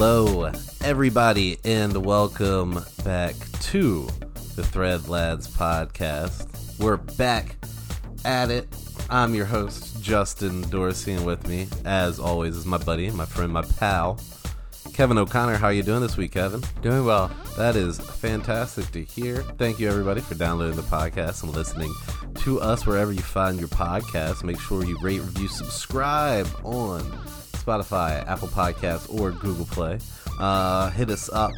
Hello, everybody, and welcome back to the Thread Lads podcast. We're back at it. I'm your host, Justin Dorsey, and with me, as always, is my buddy, my friend, my pal, Kevin O'Connor. How are you doing this week, Kevin? Doing well. That is fantastic to hear. Thank you, everybody, for downloading the podcast and listening to us wherever you find your podcast. Make sure you rate, review, subscribe on Spotify, Apple Podcasts, or Google Play. Uh, hit us up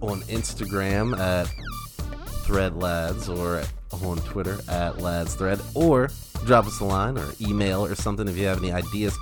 on Instagram at Thread Lads or on Twitter at Lads Thread, or drop us a line or email or something if you have any ideas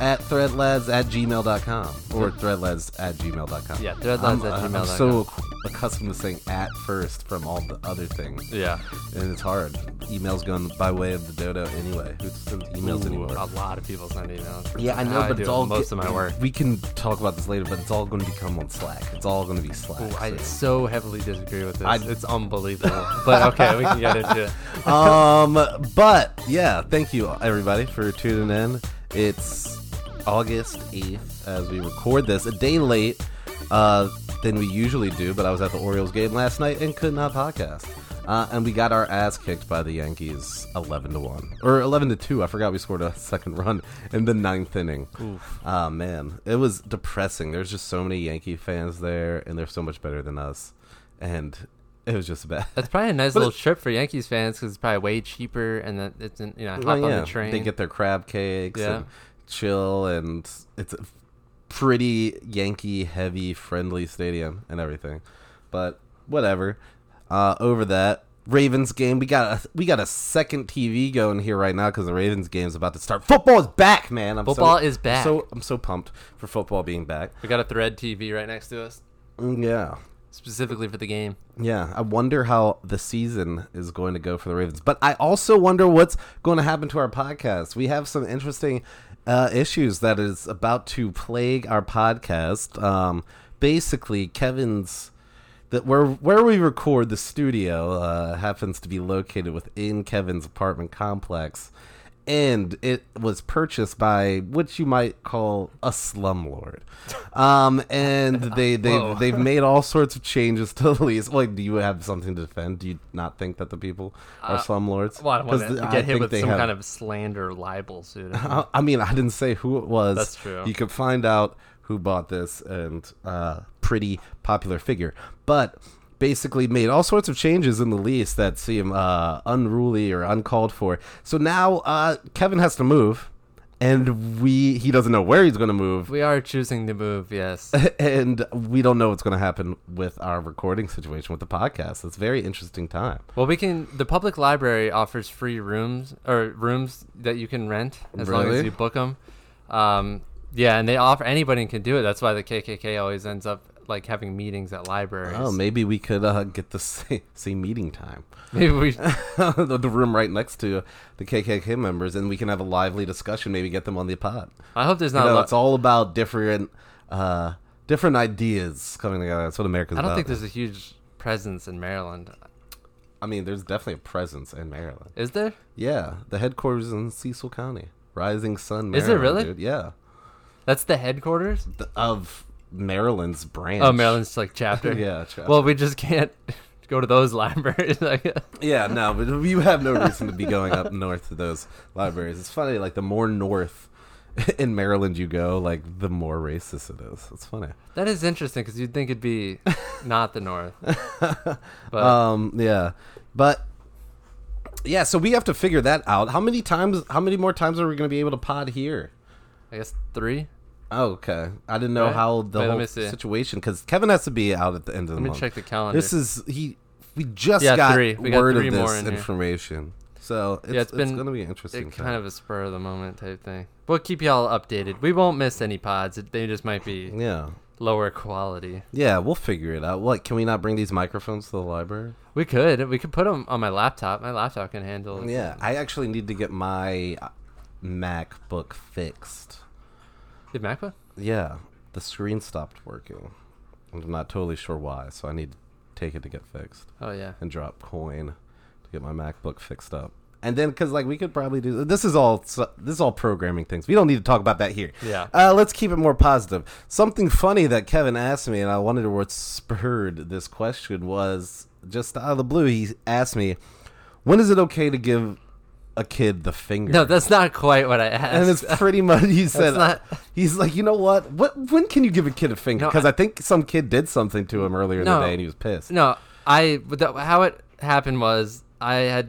at threadlads at gmail.com or threadlads at gmail.com. Yeah, threadlads I'm, at I'm gmail.com. so accustomed to saying at first from all the other things. Yeah. And it's hard. Emails going by way of the dodo anyway. Who sends emails Ooh, anymore? A lot of people send emails. Yeah, I know, but do it's all most of my work. We can talk about this later, but it's all going to become on Slack. It's all going to be Slack. Ooh, I so- so heavily disagree with this. I- it's unbelievable. but okay, we can get into it. um, but yeah, thank you everybody for tuning in. It's August 8th as we record this, a day late uh, than we usually do, but I was at the Orioles game last night and could not podcast. Uh, and we got our ass kicked by the Yankees 11 to 1 or 11 to 2. I forgot we scored a second run in the ninth inning. Oof. Oh man, it was depressing. There's just so many Yankee fans there, and they're so much better than us, and it was just bad. That's probably a nice But little it- trip for Yankees fans because it's probably way cheaper and then it's in, you know hop Well, on the train. They get their crab cakes Yeah. and chill, and it's a pretty Yankee heavy, friendly stadium and everything. But whatever. Uh, over that Ravens game, we got a we got a second TV going here right now because the Ravens game is about to start. Football is back, man. I'm Football so, is back. So I'm so pumped for football being back. we got a Thread TV right next to us, Mm, Yeah. specifically for the game. Yeah, I wonder how the season is going to go for the Ravens. But I also wonder what's going to happen to our podcast. We have some interesting uh, issues that is about to plague our podcast. Um, basically, Kevin's that where where we record the studio uh, happens to be located within Kevin's apartment complex. And it was purchased by what you might call a slumlord, um, and they they they've made all sorts of changes to the lease. Like, do you have something to defend? Do you not think that the people are Uh, slumlords? Well, I don't want to I get hit with some have- kind of slander libel suit. I I mean, I didn't say who it was. That's true. You could find out who bought this and uh, pretty popular figure, but basically made all sorts of changes in the lease that seem uh, unruly or uncalled for. So now uh, Kevin has to move, and we he doesn't know where he's going to move. we are choosing to move, yes. And we don't know what's going to happen with our recording situation with the podcast. It's a very interesting time. Well, we can. The public library offers free rooms or rooms that you can rent as long as you book them. Um, yeah, and they offer anybody can do it. That's why the KKK always ends up like having meetings at libraries. Oh, maybe we could uh, get the same, same meeting time. maybe we. the, the room right next to the KKK members, and we can have a lively discussion. Maybe get them on the pod. I hope there's You not. know, a lo- it's all about different, uh, different ideas coming together. That's what America's I don't about. think there's a huge presence in Maryland. I mean, there's definitely a presence in Maryland. Is there? Yeah, the headquarters in Cecil County, Rising Sun. Maryland, Is it really? Dude. Yeah, That's the headquarters. the, of Maryland's branch. Oh, Maryland's like chapter. yeah. chapter. Well, we just can't go to those libraries. Yeah, no, but you have no reason to be going up north to those libraries. It's funny, like the more north in Maryland you go, like the more racist it is. It's funny. that is interesting because you'd think it'd be not the north. But Um, yeah, but yeah, so we have to figure that out. How many times? How many more times are we going to be able to pod here? I guess three. Oh, okay. I didn't know Right. how the Wait, whole situation because Kevin has to be out at the end of the month. Let me check the calendar. This is he. We just Yeah, got three. We got word three of more this in here. information, so it's, Yeah, it's it's, been- going to be interesting. it time. kind of a spur of the moment type thing. We'll keep y'all updated. We won't miss any pods. It- They just might be yeah. lower quality. Yeah, we'll figure it out. What can we not bring these microphones to the library? We could. We could put them on my laptop. My laptop can handle. it. Yeah, I actually need to get my uh, MacBook fixed. Did MacBook? Yeah, the screen stopped working. I'm not totally sure why, so I need to take it to get fixed Oh yeah. and drop coin to get my MacBook fixed up. and then because like we could probably do this is all this is all programming things. We don't need to talk about that here. Yeah. Uh, let's keep it more positive. Something funny that Kevin asked me, and I wondered what spurred this question was just out of the blue. He asked me, "When is it okay to give a kid the finger?" No, that's not quite what I asked. and it's pretty much he said not- he's like you know what what when can you give a kid a finger No, because I- I, think some kid did something to him earlier in the day and he was pissed No, I the, how it happened was I had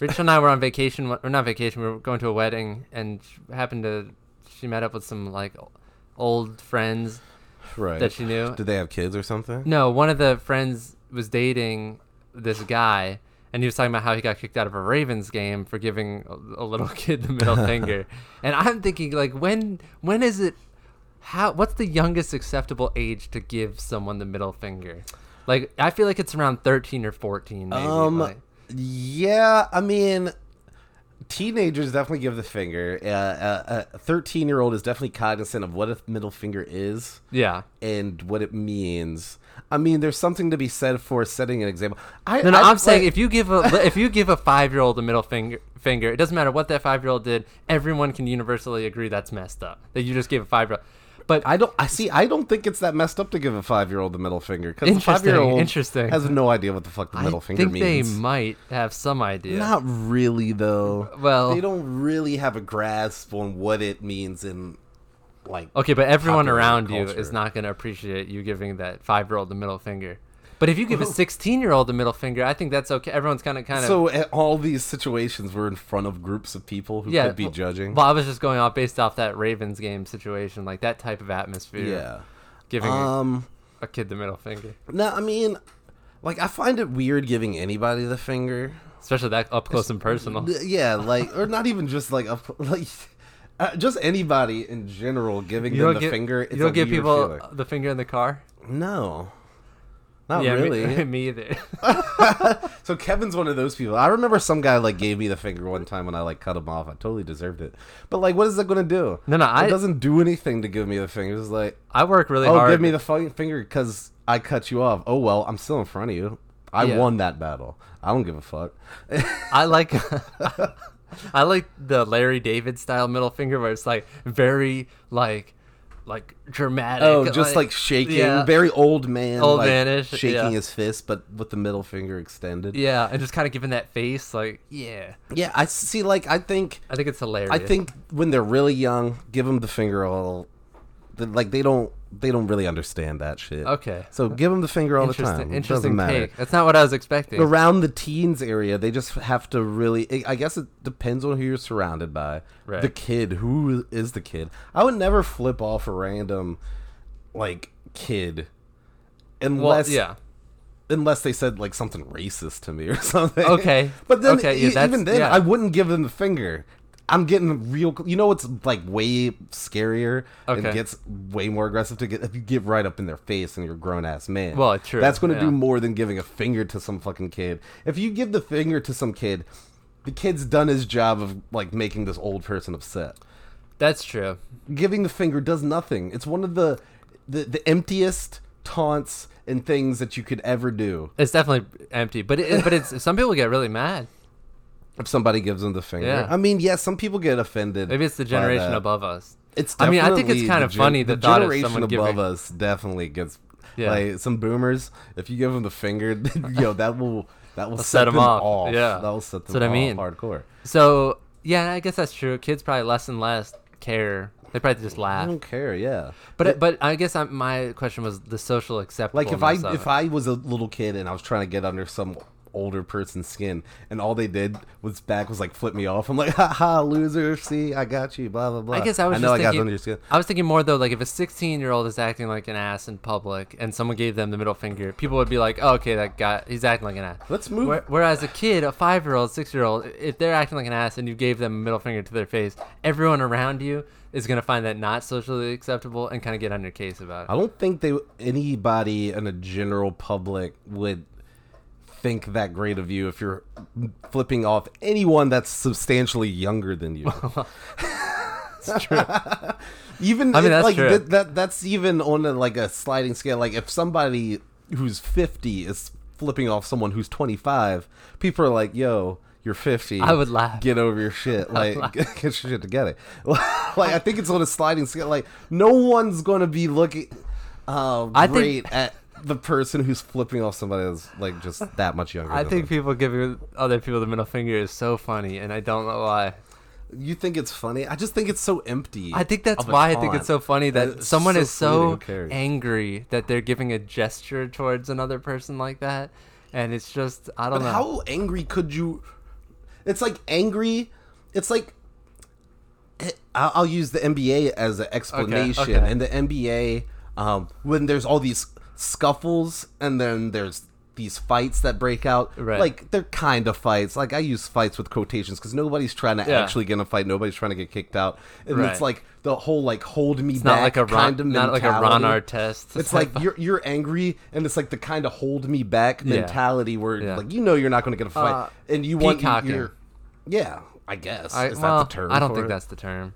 Rachel and I were on vacation, or not vacation. We were going to a wedding, and she happened to she met up with some like old friends right that she knew. did they have kids or something No, one of the friends was dating this guy, and he was talking about how he got kicked out of a Ravens game for giving a, a little kid the middle finger. And I'm thinking, like, when when is it? How? What's the youngest acceptable age to give someone the middle finger? Like, I feel like it's around 13 or 14. Maybe. Um, like- yeah, I mean, teenagers definitely give the finger. Uh, uh, a thirteen-year-old is definitely cognizant of what a middle finger is yeah. and what it means. I mean, there's something to be said for setting an example. I, No, no, I- I'm saying if you give a if you give a five year old a middle finger, finger, it doesn't matter what that five year old did. Everyone can universally agree that's messed up. That you just gave a five year old. But I don't. I see. I don't think it's that messed up to give a five-year-old the middle finger because the Interesting, five-year-old interesting. has no idea what the fuck the middle I finger think means. they might have some idea. Not really, though. Well- they don't really have a grasp on what it means in, like. Okay, but everyone around you is not going to appreciate you giving that five year old the middle finger. But if you give a 16 year old the middle finger, I think that's okay. Everyone's kind of kind of. So at all these situations, we're in front of groups of people who yeah, could be well- judging. Well, I was just going off based off that Ravens game situation, like that type of atmosphere. yeah. Giving Um. a kid the middle finger, No, I mean, like I find it weird giving anybody the finger. especially that up close and personal. Yeah, like or not even just like a like. Uh, just anybody in general giving You them the give, finger. It's you don't give people feeling. the finger in the car. No, not yeah, really. Me, either. so Kevin's one of those people. I remember some guy like gave me the finger one time when I like cut him off. I totally deserved it. But like, what is that going to do? No, no, it I- doesn't do anything to give me the finger. It's like, I work really oh, hard. Oh, give me the finger because I cut you off. Oh well, I'm still in front of you. I Yeah. won that battle. I don't give a fuck. I like I like the Larry David style middle finger where it's like very like like dramatic. Oh, just like, shaking, yeah. very old man, Old like, man-ish, shaking yeah. his fist, but with the middle finger extended. yeah, and just kind of giving that face like yeah. yeah. I see. Like, I think I think it's hilarious. I think when they're really young, give them the finger all. Like they don't, they don't really understand that shit. Okay. So give them the finger all the time. It interesting doesn't matter. take. That's not what I was expecting. Around the teens area, they just have to really. I guess it depends on who you're surrounded by. Right. The kid, who is the kid? I would never flip off a random, like kid, well, unless yeah. unless they said like something racist to me or something. Okay. but then Okay, yeah, even then, yeah. I wouldn't give them the finger. I'm getting real. You know what's like way scarier and gets way more aggressive to get if you get right up in their face and you're a grown ass man. Well, true, That's going to yeah. do more than giving a finger to some fucking kid. If you give the finger to some kid, the kid's done his job of like making this old person upset. That's true. Giving the finger does nothing. It's one of the the, the emptiest taunts and things that you could ever do. It's definitely empty, but it, but it's some people get really mad. If somebody gives them the finger. Yeah. I mean, yes, some people get offended. Maybe it's the generation above us. It's. I mean, I think it's kind of funny the the thought of generation someone above giving- us definitely gets. Yeah. Like some boomers, if you give them the finger, yo, that will that will set, set 'em them off. off. Yeah. that will set them That's what I mean. hardcore. So yeah, I guess that's true. Kids probably less and less care. They probably just laugh. I don't care. Yeah, But but I guess I'm, my question was the social acceptable. like if I if I was a little kid and I was trying to get under some older person's skin and all they did was back was like flip me off. I'm like, ha ha, loser. See, I got you. Blah blah blah. I guess I was I know just I got thinking. under your skin. I was thinking more though, like if a 16 year old is acting like an ass in public and someone gave them the middle finger, people would be like, oh, okay, that guy, he's acting like an ass. Let's move. Where- Whereas a kid, a five year old, six year old, if they're acting like an ass and you gave them a middle finger to their face, everyone around you is going to find that not socially acceptable and kind of get on your case about it. I don't think they anybody in a general public would think that great of you if you're flipping off anyone that's substantially younger than you. It's true. even I mean, that's like true. That, that that's even on a, like a sliding scale. Like if somebody who's 50 is flipping off someone who's 25, people are like, "Yo, you're you're 50. I would laugh. Get over your shit. Like get your shit together. like I think it's on a sliding scale. Like no one's gonna be looking uh, I think- at the person who's flipping off somebody that's like just that much younger. I than think them. people giving other people the middle finger is so funny, and I don't know why. you think it's funny. I just think it's so empty. I think that's of a why I think it's so funny that It's someone so is so angry that they're giving a gesture towards another person like that, and it's just I don't But know. how angry could you? It's like angry. It's like I'll I'll use the NBA as an explanation. okay. In the NBA, um, when there's all these scuffles and then there's these fights that break out, Right. like they're kind of fights. Like I use fights with quotations because nobody's trying to Yeah. actually get in a fight. Nobody's trying to get kicked out, and Right. it's like the whole like hold me it's back not like a Ron, kind of not like a Ron. Artest. It's like you're you're angry, and it's like the kind of hold me back Yeah. mentality where Yeah. like you know you're not going to get a fight, Uh, and you want peacocking. your yeah, I guess I, is well, that the term? I don't think it? that's the term,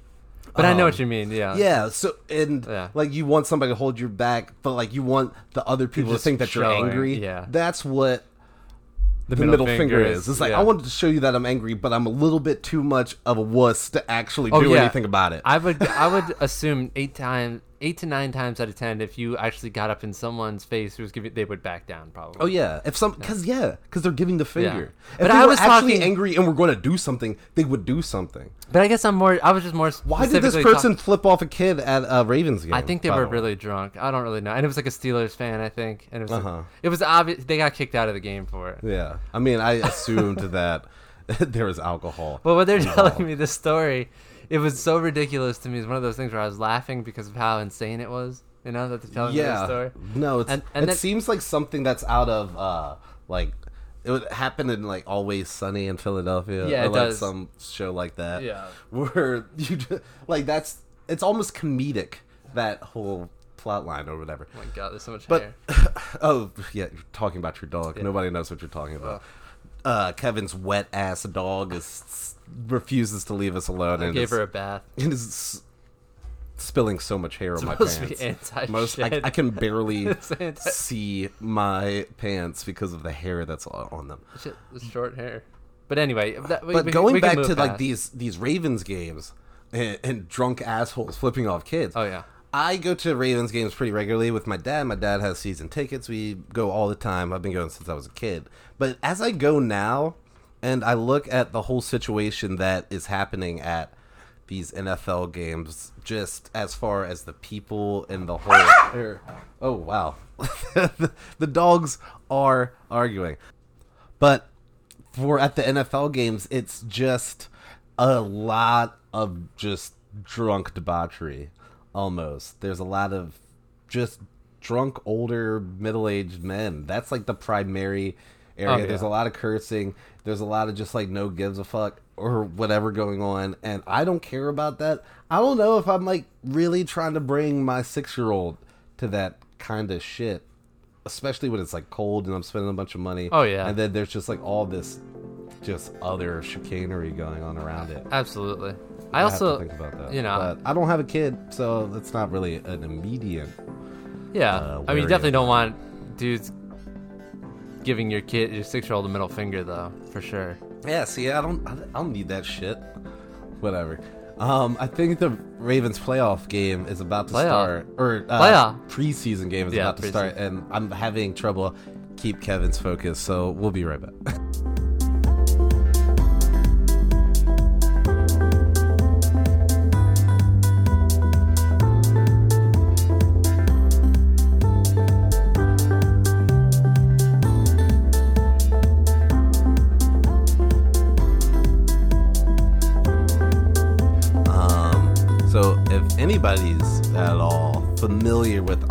but I know what Um, you mean. Yeah. yeah. So and Yeah. like you want somebody to hold your back, but like you want the other people to think that you're angry. yeah. that's what the, middle, finger, is. It's like yeah. I wanted to show you that I'm angry, but I'm a little bit too much of a wuss to actually Oh, do yeah. anything about it. I would I would assume eight times eight to nine times out of ten if you actually got up in someone's face who was giving they would back down probably. Oh yeah, if some because yeah, because they're giving the finger. If But they I were was actually talking- angry and were going to do something, they would do something. But I guess I'm more I was just more Why did this person talk- flip off a kid at a Ravens game? I think they were the really drunk. I don't really know. And it was like a Steelers fan, I think. And it was Uh-huh. it was obvious they got kicked out of the game for it. Yeah, I mean, I assumed that there was alcohol. But when they're telling me this story, it was so ridiculous to me. It's one of those things where I was laughing because of how insane it was. You know that they're telling me this yeah, story. no, it's, And- and it then- seems like something that's out of uh like it would happen in like Always Sunny in Philadelphia. Yeah, or, it like does. Some show like that. Yeah. where you just, like that's it's almost comedic that whole plot line or whatever. Oh my god, there's so much But hair. oh yeah, you're talking about your dog. Nobody knows what you're talking about. Uh, Kevin's wet ass dog is refuses to leave us alone. I and gave her a bath. and is s- spilling so much hair on my supposed to be pants. Most I, I can barely see my pants because of the hair that's on on them. Shit, it's short hair. But anyway, that, we, But we- going we back to like these these Ravens games and, and drunk assholes flipping off kids. Oh yeah. I go to Ravens games pretty regularly with my dad. My dad has season tickets. We go all the time. I've been going since I was a kid. But as I go now and I look at the whole situation that is happening at these NFL games, just as far as the people and the whole. er, oh, wow. the dogs are arguing. But for at the NFL games, it's just a lot of just drunk debauchery. Almost, there's a lot of just drunk older middle-aged men. That's like the primary area. Oh, yeah. There's a lot of cursing. There's a lot of just like no gives a fuck or whatever going on, and I don't care about that. I don't know if I'm like really trying to bring my six-year-old to that kind of shit especially when it's like cold and I'm spending a bunch of money. Oh, yeah. and then there's just like all this, just other chicanery going on around it. Absolutely. I also, think about that. you know, but I don't have a kid, so it's not really an immediate. yeah. uh, I mean, you definitely don't want dudes giving your kid, your six-year-old, a middle finger, though, for sure. Yeah, see, I don't, I don't need that shit. Whatever. Um, I think the Ravens playoff game is about to Playoff? start, or uh, Playoff. preseason game is Yeah, about to start, and I'm having trouble keep Kevin's focus. So we'll be right back.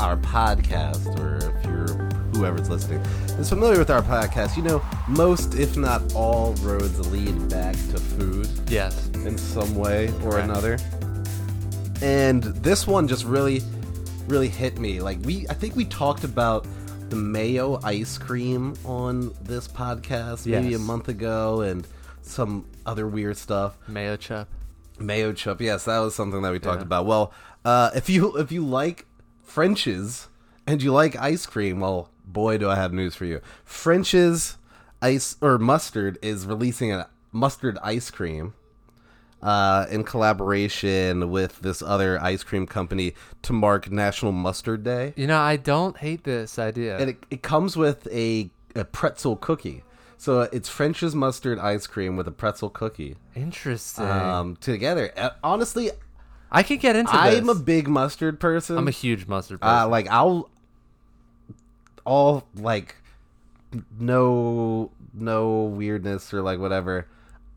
our podcast, or if you're whoever's listening is familiar with our podcast, you know most, if not all, roads lead back to food Yes. in some way or Right. another. And this one just really, really hit me. Like we, I think we talked about the mayo ice cream on this podcast maybe a month ago, and some other weird stuff. Mayo chup. Mayo chup, yes, that was something that we talked Yeah. about. Well, uh, if you if you like French's and you like ice cream, well, boy, do I have news for you. French's ice or mustard is releasing a mustard ice cream uh, in collaboration with this other ice cream company to mark National Mustard Day. You know, I don't hate this idea. And it, it comes with a, a pretzel cookie. So it's French's mustard ice cream with a pretzel cookie Interesting. um, together. Uh, honestly, I could get into I'm a big mustard person. I'm a huge mustard person. uh, like I'll all like no no weirdness or like whatever.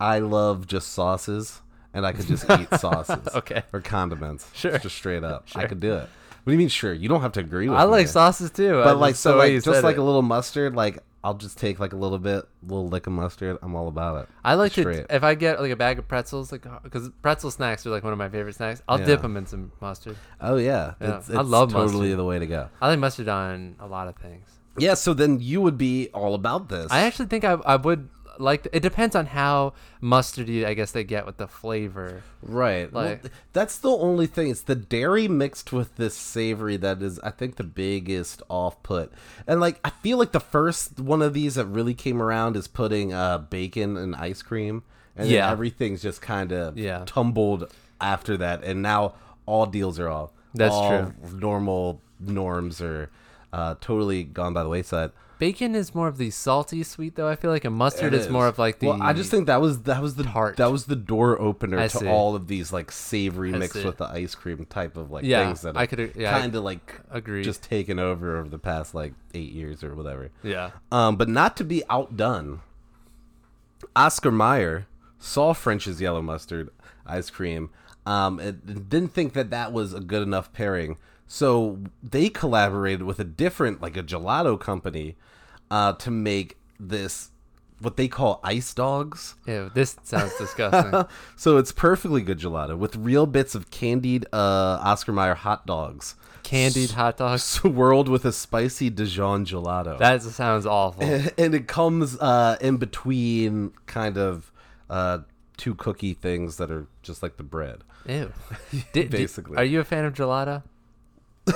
I love just sauces, and I could just eat sauces. Okay. Or condiments. Sure. Just straight up. I Sure. could do it. What do you mean? Sure. You don't have to agree with me. I me. like sauces too. But just- like so, like just like it. a little mustard. Like I'll just take like a little bit, little lick of mustard. I'm all about it. I like straight. to if I get like a bag of pretzels, like uh, because pretzel snacks are like one of my favorite snacks. I'll Yeah. dip them in some mustard. Oh yeah, Yeah, It's, I love totally mustard. the way to go. I like mustard on a lot of things. Yeah. So then you would be all about this. I actually think I, I would like. It depends on how mustardy I guess they get with the flavor. Right. Like- th- that's the only thing. It's the dairy mixed with this savory that is, I think, the biggest off put. And like, I feel like the first one of these that really came around is putting uh, bacon and ice cream, and Yeah. everything's just kind of Yeah. tumbled after that. And now all deals are off. That's all true. Normal norms are uh, totally gone by the wayside. Bacon is more of the salty sweet though. I feel like a mustard is more of like the. Well, I just think that was that was the tart. that was the door opener I to see. all of these like savory I mixed see. with the ice cream type of like Yeah, things that I could- yeah, kind of like agree. just taken over over the past like eight years or whatever. yeah. Um, but not to be outdone, Oscar Mayer saw French's yellow mustard ice cream um, and didn't think that that was a good enough pairing. So they collaborated with a different, like a gelato company, uh, to make this what they call ice dogs. Ew, this sounds disgusting. So it's perfectly good gelato with real bits of candied uh, Oscar Mayer hot dogs, Candied hot dogs. swirled with a spicy Dijon gelato. That sounds awful. and it comes uh, in between kind of uh, two cookie things that are just like the bread. Ew. Did- did- Basically. are you a fan of gelato?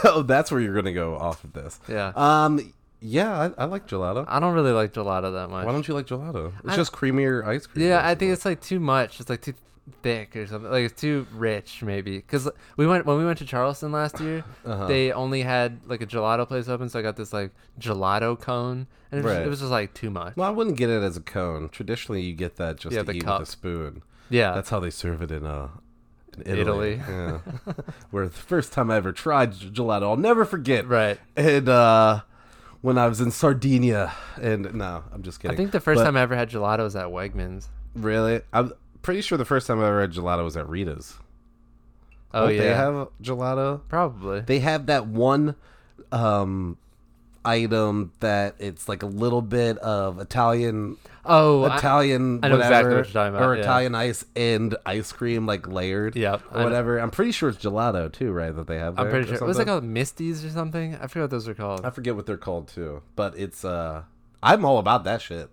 oh, that's where you're gonna go off of this. Yeah. Um. Yeah, I, I like gelato. I don't really like gelato that much. Why don't you like gelato? It's I- just creamier ice cream. Yeah, I think it's like too much. It's like too thick or something. Like it's too rich, maybe. Because we went when we went to Charleston last year. Uh-huh. They only had like a gelato place open, so I got this like gelato cone, and it was, Right. it was just like too much. Well, I wouldn't get it as a cone. Traditionally, you get that just Yeah, to the eat cup. with a spoon. yeah, That's how they serve it in uh in Italy. Italy. Yeah. Where the first time I ever tried gelato, I'll never forget. right. And uh when I was in Sardinia, and no, I'm just kidding. I think the first But- time I ever had gelato was at Wegmans. Really? I'm pretty sure the first time I ever had gelato was at Rita's. Oh Don't yeah, They have gelato? probably. They have that one um item that it's like a little bit of Italian oh, Italian I know whatever exactly what you're talking about, or yeah. Italian ice and ice cream like layered Yep, or whatever. I'm pretty sure it's gelato too, right? That they have I'm pretty sure. Was it something? called Misties or something? I forget what those are called. I forget what they're called too, but it's uh I'm all about that shit.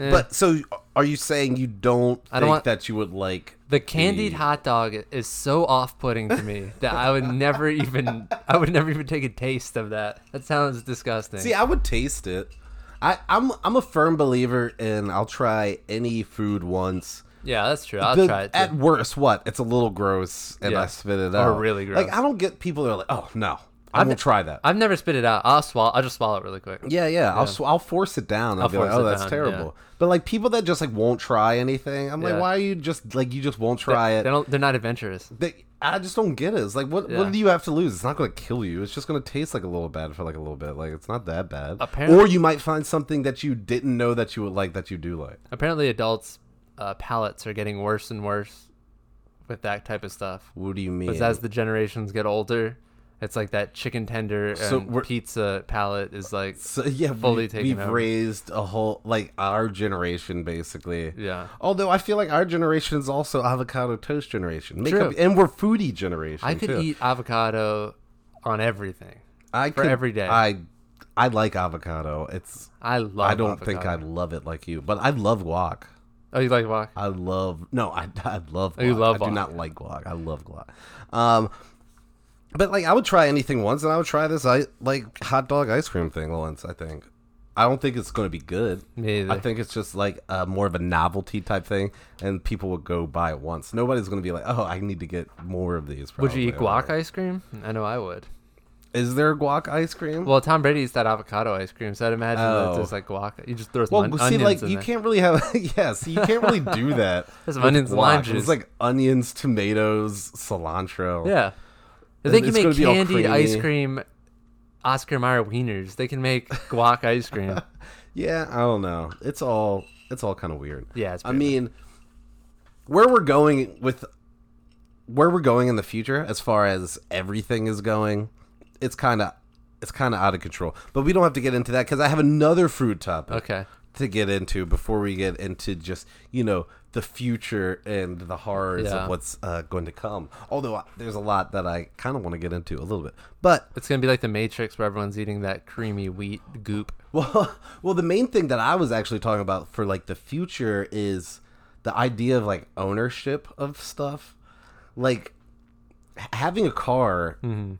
Eh. But so are you saying you don't think I don't want- that you would like The candied hot dog is so off-putting to me that I would never even I would never even take a taste of that. That sounds disgusting. See, I would taste it. I, I'm I'm a firm believer in I'll try any food once. yeah, that's true. I'll The- try it. Too. At worst, what? It's a little gross and Yeah. I spit it Or out. really Like. I don't get people that are like, oh no, I won't try that. I've never spit it out. I'll swallow. I'll just swallow it really quick. yeah, yeah, I'll sw- I'll force it down. I'll, I'll be like, force oh, it that's down, terrible. But like people that just like won't try anything, I'm like, why are you just like you just won't try They it? don't. They're not adventurous. They, I just don't get it. It's like, what Yeah. what do you have to lose? It's not going to kill you. It's just going to taste like a little bad for like a little bit. Like it's not that bad. Apparently- or you might find something that you didn't know that you would like that you do like. Apparently, adults' uh, palates are getting worse and worse with that type of stuff. What do you mean? Because as the generations get older, it's like that chicken tender So pizza palate is like so, yeah, fully we, taken we've over. raised a whole like our generation basically. yeah. Although I feel like our generation is also avocado toast generation, Make True. up- and we're foodie generation. I could too. eat avocado on everything. I for could, every day. I I like avocado. It's I love. I don't think I love it like you, but I love guac. Oh, you like guac? I love no, I, I love. Guac. Oh, you love I do not like guac. I love guac. Um, but like I would try anything once, and I would try this I like hot dog ice cream thing once. I think I don't think it's going to be good. I think it's just like uh, more of a novelty type thing, and people will go buy it once. Nobody's going to be like, "Oh, I need to get more of these." would you eat probably. guac ice cream? I know I would. Is there guac ice cream? Well, Tom Brady eats that avocado ice cream, so I'd imagine that Oh. it's just like guac. You just throw some Well, on- see, like you there. can't really have, yeah, see, you can't really do that. There's some onions and lime juice. It's like onions, tomatoes, cilantro. Yeah. If they can make gonna be all candied ice cream Oscar Mayer wieners, they can make guac ice cream. yeah. I don't know. It's all, it's all kind of weird. Yeah, it's I mean, where we're going with, where we're going in the future, as far as everything is going, it's kind of, it's kind of out of control. But we don't have to get into that because I have another food topic. Okay. to get into before we get into just you know the future and the horrors Yeah. of what's uh, going to come. Although uh, there's a lot that I kind of want to get into a little bit, but It's gonna be like the Matrix where everyone's eating that creamy wheat goop. well, well, the main thing that I was actually talking about for like the future is the idea of like ownership of stuff, like having a car. Mm-hmm.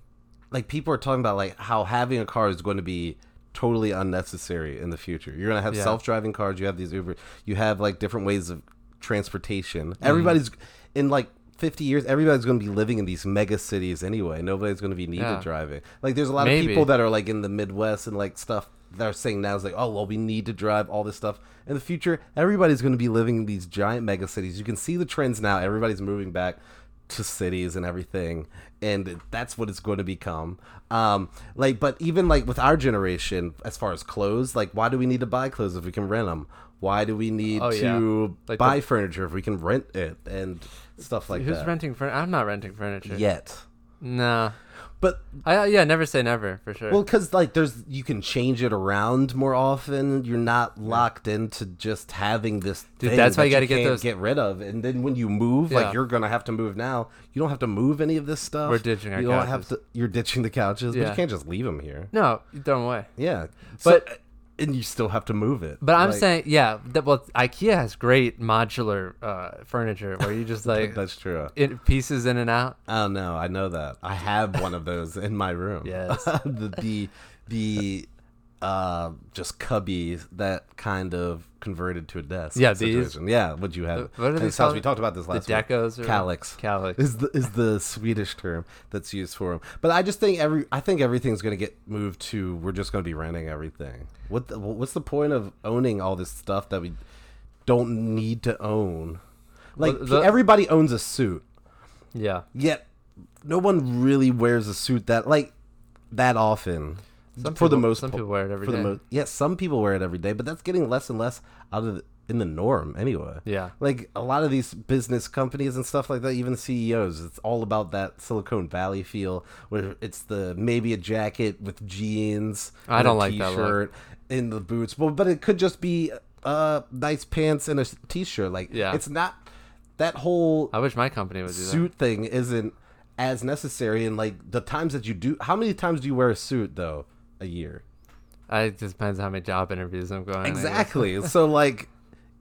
Like people are talking about like how having a car is going to be totally unnecessary in the future. You're gonna have Yeah. self-driving cars. You have these Uber. You have like different ways of transportation. Mm-hmm. Everybody's in like 50 years. Everybody's going to be living in these mega cities anyway. Nobody's going to be needed Yeah. driving. Like there's a lot Maybe. of people that are like in the Midwest and like stuff. that are saying now is like, oh well, we need to drive all this stuff in the future. Everybody's going to be living in these giant mega cities. You can see the trends now. Everybody's moving back to cities and everything and that's what it's going to become um like but even like with our generation as far as clothes like why do we need to buy clothes if we can rent them why do we need Oh, yeah. to Like buy the- furniture if we can rent it and stuff like that? Who's that renting furniture? I'm not renting furniture. yet Nah. but I uh, yeah, never say never for sure. well because like there's you can change it around more often you're not locked into just having this Dude, thing that's why that you gotta get those- get rid of and then when you move Yeah. like you're gonna have to move now you don't have to move any of this stuff We're ditching our You don't have to. You're ditching the couches but Yeah. you can't just leave them here no, you throw 'em away. Yeah, But- but and you still have to move it. But I'm Like, saying, yeah, that, well, IKEA has great modular uh, furniture where you just like that's true. it pieces in and out. Oh no, I know that. I have one of those in my room. Yes. the the the uh just cubby that kind of converted to a desk. Yeah, these? Yeah, what you have? Uh, what are in they this house? called? We talked about this The last week. decos or Kallax. Kallax. is the is the Swedish term that's used for them. But I just think every I think everything's going to get moved to we're just going to be renting everything. What the, what's the point of owning all this stuff that we don't need to own? Like the- everybody owns a suit, Yeah. yet no one really wears a suit that like that often. Some for the most some po- people wear it every for day. the most yes, some people wear it every day, but that's getting less and less out of the, in the norm anyway. Yeah. Like a lot of these business companies and stuff like that, even CEOs, it's all about that Silicon Valley feel where it's the maybe a jacket with jeans, I don't a like that look. t-shirt, in the boots. Well, but it could just be uh nice pants and a t-shirt. Like Yeah. it's not that whole I wish my company would do that. suit thing isn't as necessary and like the times that you do how many times do you wear a suit though a year it just depends how many job interviews I'm going. Exactly so like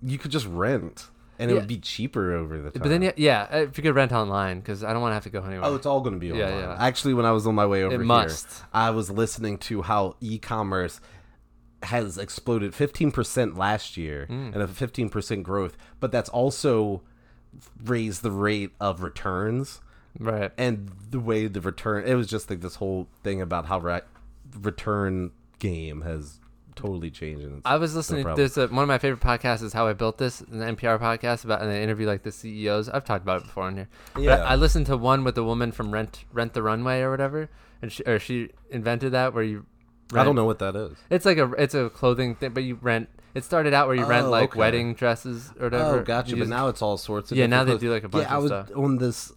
you could just rent and it Yeah. would be cheaper over the time But then, yeah, yeah, if you could rent online, because I don't want to have to go anywhere. Oh, it's all going to be online. yeah. Actually, when I was on my way over here, must. I was listening to how e-commerce has exploded 15% last year Mm. and a 15% growth, but that's also raised the rate of returns right. and the way the return it was just like this whole thing about how right return game has totally changed and I was listening. problem. there's a, one of my favorite podcasts is How I Built This, an NPR podcast about, and they interview like the CEOs. I've talked about it before on here. But Yeah. I, I listened to one with the woman from Rent Rent the Runway or whatever, and she or she invented that where you. I don't know what that is. It's like a it's a clothing thing, but you rent. It started out where you rent Oh, like okay. wedding dresses or whatever. Oh, gotcha. You But just- now it's all sorts of Yeah, now different they do, like, a bunch yeah, I was stuff. on this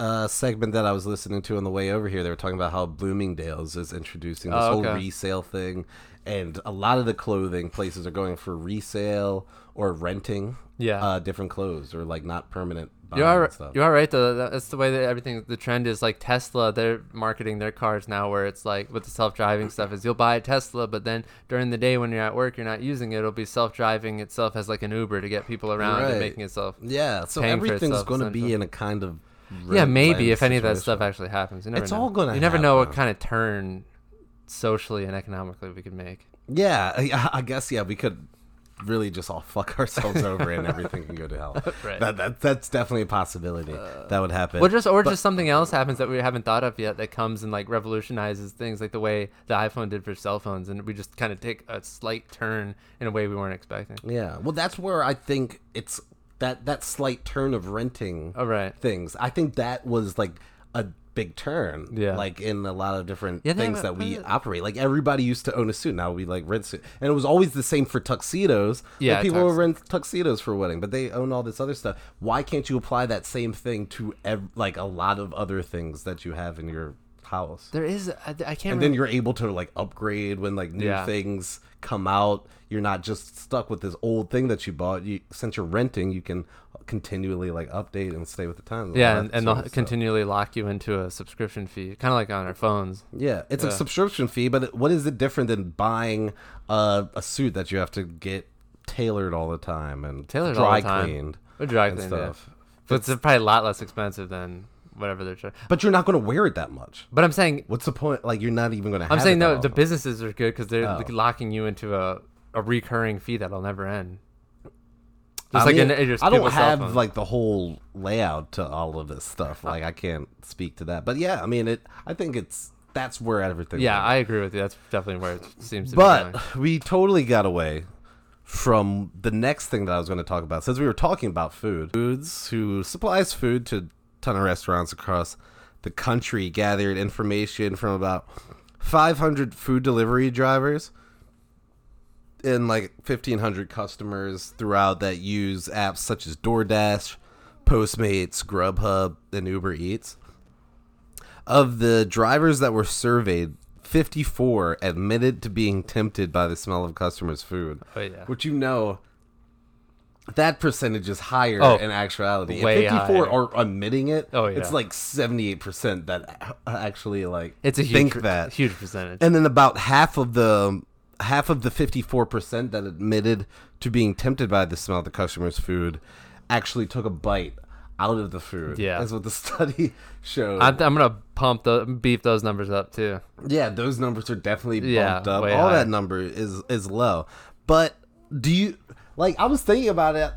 uh, segment that I was listening to on the way over here. They were talking about how Bloomingdale's is introducing this Oh, whole resale thing, and a lot of the clothing places are going for resale or renting. Yeah. uh, different clothes or like not permanent. You are stuff. you are right though. That's the way that everything. The trend is like Tesla. They're marketing their cars now, where it's like with the self-driving stuff is you'll buy a Tesla, but then during the day when you're at work, you're not using it. It'll be self-driving itself as like an Uber to get people around and making itself. yeah. So everything's going to be in a kind of yeah, maybe if any of that stuff actually happens. You never It's know. all gonna You never know what kind of turn socially and economically we could make. Yeah, I, I guess yeah, we could really just all fuck ourselves over and everything can go to hell. Right. That, that that's definitely a possibility uh, that would happen. Or just or But- just something else happens that we haven't thought of yet that comes and like revolutionizes things like the way the iPhone did for cell phones and we just kind of take a slight turn in a way we weren't expecting. yeah, well, that's where I think it's that that slight turn of renting Oh right. things. I think that was like a big turn. Yeah. like in a lot of different Yeah, things that we operate. Like everybody used to own a suit. Now we like rent suit, and it was always the same for tuxedos. Yeah, like, people tux- would rent tuxedos for a wedding, but they own all this other stuff. Why can't you apply that same thing to ev- like a lot of other things that you have in your house? There is I, I can't and remember. then you're able to like upgrade when like new Yeah. things come out. You're not just stuck with this old thing that you bought. You since you're renting, you can continually like update and stay with the times. yeah, and, and they'll continually lock you into a subscription fee, kind of like on our phones. Yeah, it's a subscription fee, but what is it different than buying a, a suit that you have to get tailored all the time and Tailored all dry the time. cleaned Or dry cleaned, yeah. stuff? But it's probably a lot less expensive than whatever they're trying. But you're not going to wear it that much. But I'm saying What's the point? Like you're not even going to. I'm saying no. The businesses are good because they're Oh. locking you into a, a recurring fee that'll never end. I Just like mean, in, just I don't have like the whole layout to all of this stuff. Uh. Like I can't speak to that. But yeah, I mean it. I think it's that's where everything. Yeah, went. I agree with you. That's definitely where it seems to But we totally got away from the next thing that I was going to talk about. Since we were talking about food, Foods, who supplies food to a ton of restaurants across the country, gathered information from about 500 food delivery drivers and like 1,500 customers throughout that use apps such as DoorDash, Postmates, Grubhub, and Uber Eats. Of the drivers that were surveyed, 54 admitted to being tempted by the smell of customers' food. Oh, yeah. Which you know, that percentage is higher Oh, in actuality. If 54 higher. are admitting it, Oh, yeah. it's like 78% that actually like It's a huge, think that. huge percentage. And then about half of the half of the 54% that admitted to being tempted by the smell of the customer's food actually took a bite out of the food. Yeah. That's what the study showed. I'm, I'm gonna pump the beef those numbers up too. yeah, those numbers are definitely Yeah, bumped up. All higher. that number is is low. But do you like I was thinking about it.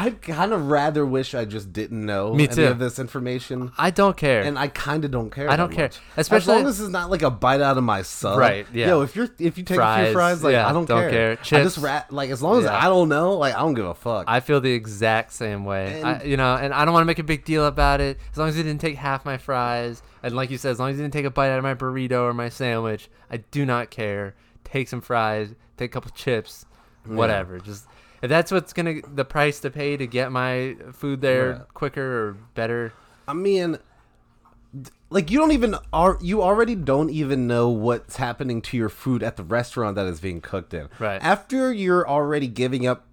I kind of rather wish I just didn't know Me any of this information. I don't care. and I kind of don't care. I don't that care. much. Especially- as long as it's not like a bite out of my sub. Right, yeah. Yo, if you're if you take a Fries, few fries, like yeah, I don't, don't care. I just Chips. rat like as long as Yeah. I don't know, like I don't give a fuck. I feel the exact same way. I, you know, and I don't want to make a big deal about it. As long as you didn't take half my fries, and like you said, as long as you didn't take a bite out of my burrito or my sandwich, I do not care. Take some fries, take a couple chips, whatever. Just if that's what's gonna the price to pay to get my food there quicker or better. I mean, like you don't even are you already don't even know what's happening to your food at the restaurant that is being cooked in. Right. After you're already giving up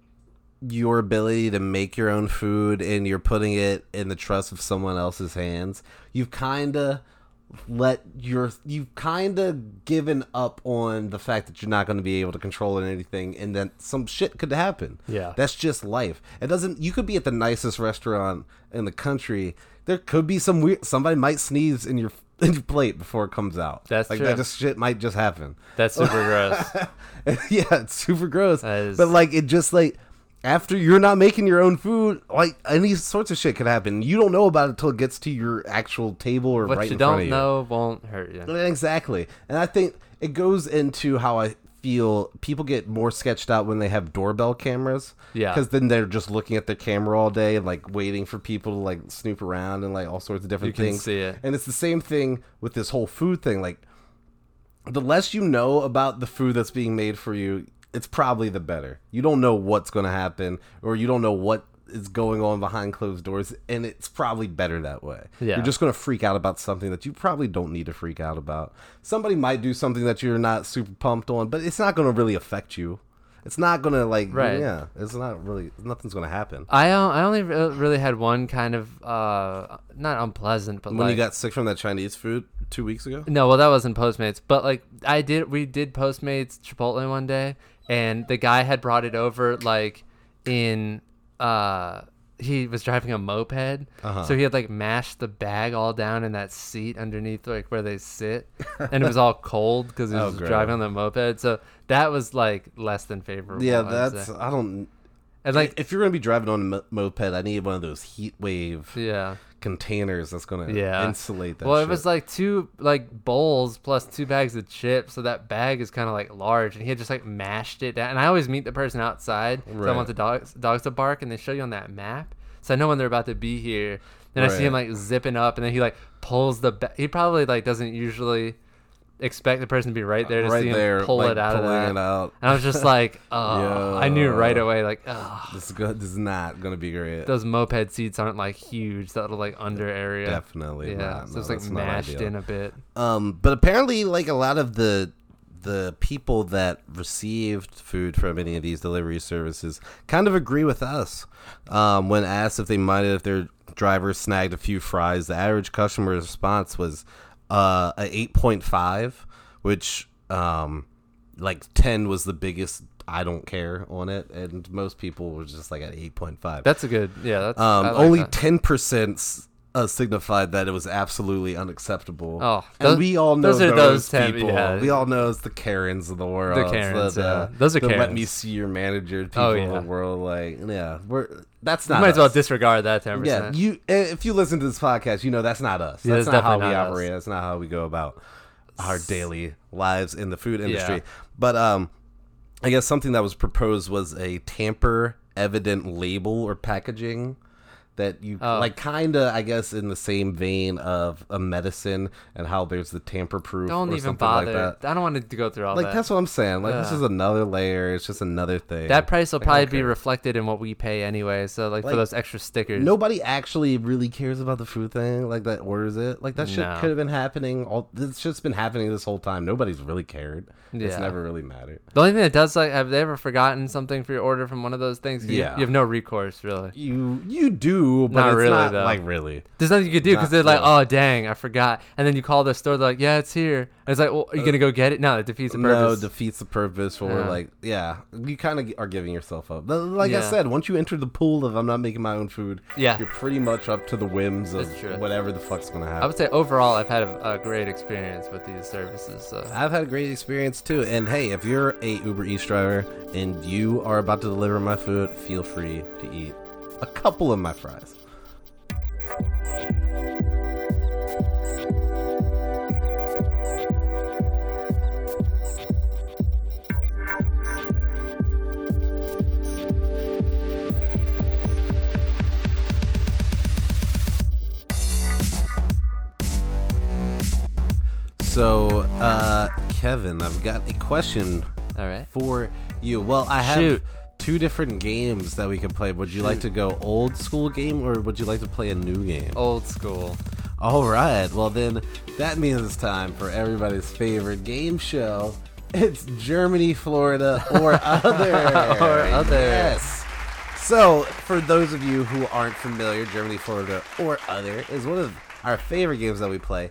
your ability to make your own food and you're putting it in the trust of someone else's hands, you've kind of let your you've kind of given up on the fact that you're not going to be able to control anything and then some shit could happen. Yeah. That's just life. It doesn't you could be at the nicest restaurant in the country. There could be some weird somebody might sneeze in your in your plate before it comes out. That's like true. that just shit might just happen. That's super gross. yeah, it's super gross. That is- But like it just like after you're not making your own food, like any sorts of shit could happen. You don't know about it until it gets to your actual table or What right you in front of you. don't know won't hurt you. Exactly. And I think it goes into how I feel people get more sketched out when they have doorbell cameras. Yeah. Because then they're just looking at their camera all day and like waiting for people to like snoop around and like all sorts of different You can things. see it. And it's the same thing with this whole food thing. Like the less you know about the food that's being made for you, it's probably the better. You don't know what's going to happen or you don't know what is going on behind closed doors and it's probably better that way. Yeah. You're just going to freak out about something that you probably don't need to freak out about. Somebody might do something that you're not super pumped on, but it's not going to really affect you. It's not going to like Right. yeah, it's not really nothing's going to happen. I uh, I only re- really had one kind of uh not unpleasant, but When like you got sick from that Chinese food 2 weeks ago? No, well, that wasn't Postmates, but like I did, we did Postmates Chipotle one day, and the guy had brought it over like in uh he was driving a moped, Uh-huh. so he had like mashed the bag all down in that seat underneath like where they sit, and it was all cold because he Oh, was great. driving on the moped. So that was like less than favorable. Yeah, I'd that's say. I don't. and like if you're gonna be driving on a moped, I need one of those heat wave yeah. Containers that's gonna Yeah. insulate that. Well, it was like two like bowls plus two bags of chips, so that bag is kind of like large, and he had just like mashed it down. And I always meet the person outside, so I want the dogs dogs to bark, and they show you on that map, so I know when they're about to be here. Then I see him like zipping up, and then he like pulls the. Ba- he probably like doesn't usually expect the person to be right there to right see him there, pull like, it out of that. it out. And I was just like, oh, I knew right away, like, oh, This is good. This is not gonna be great. those moped seats aren't like huge, that little like under area. Definitely Yeah, not. so No, it's like mashed in a bit. Um, but apparently, like a lot of the the people that received food from any of these delivery services kind of agree with us. Um, when asked if they minded if their driver snagged a few fries, the average customer response was uh, a eight point five, which um, like ten was the biggest. I don't care on it, and most people were just like at eight point five. That's a good, yeah. That's Um, like only that. ten percent uh, signified that it was absolutely unacceptable. Oh, and we all know those are those, those 10 people. yeah. We all know it's the Karens of the world. Karens, the, yeah. Those are the Let me see your manager. People Oh, yeah. the world, like yeah, we're that's You not. might as well disregard that ten Yeah, you eh, if you listen to this podcast, you know that's not us. Yeah, that's that's not how we not us. operate. That's not how we go about our daily lives in the food industry. But um, I guess something that was proposed was a tamper evident label or packaging that you Oh. like kind of I guess in the same vein of a medicine and how there's the tamper proof Don't or even bother. like that. I don't want to go through all Like that. that's what I'm saying. Like this is another layer. It's just another thing. that price will Like, probably okay. be reflected in what we pay anyway. So like, Like, for those extra stickers. Nobody actually really cares about the food thing, like that orders it. Like that shit No. could have been happening. All it's just been happening this whole time. Nobody's really cared. yeah. It's never really mattered. The only thing that does like, have they ever forgotten something for your order from one of those things? You, Yeah. you have no recourse really. You you do, but Not it's really, not though. like really. There's nothing you could do because they're like, oh dang, I forgot. And then you call the store, they're like, yeah, it's here. And it's like, well, are you uh, gonna go get it? No, it defeats the purpose. No, defeats the purpose. Or Yeah. like, yeah, you kind of are giving yourself up. But like I said, once you enter the pool of I'm not making my own food, Yeah. you're pretty much up to the whims of whatever the fuck's gonna happen. I would say overall, I've had a, a great experience with these services. So I've had a great experience too. And hey, if you're a Uber Eats driver and you are about to deliver my food, feel free to eat a couple of my fries. So, uh, Kevin, I've got a question all right. for you. Well, I have Shoot. Two different games that we could play. Would you like to go old school game or would you like to play a new game? Old school. All right. Well, then that means it's time for everybody's favorite game show. It's Germany, Florida, or other. Or other. Yes. So, for those of you who aren't familiar, Germany, Florida, or other is one of our favorite games that we play.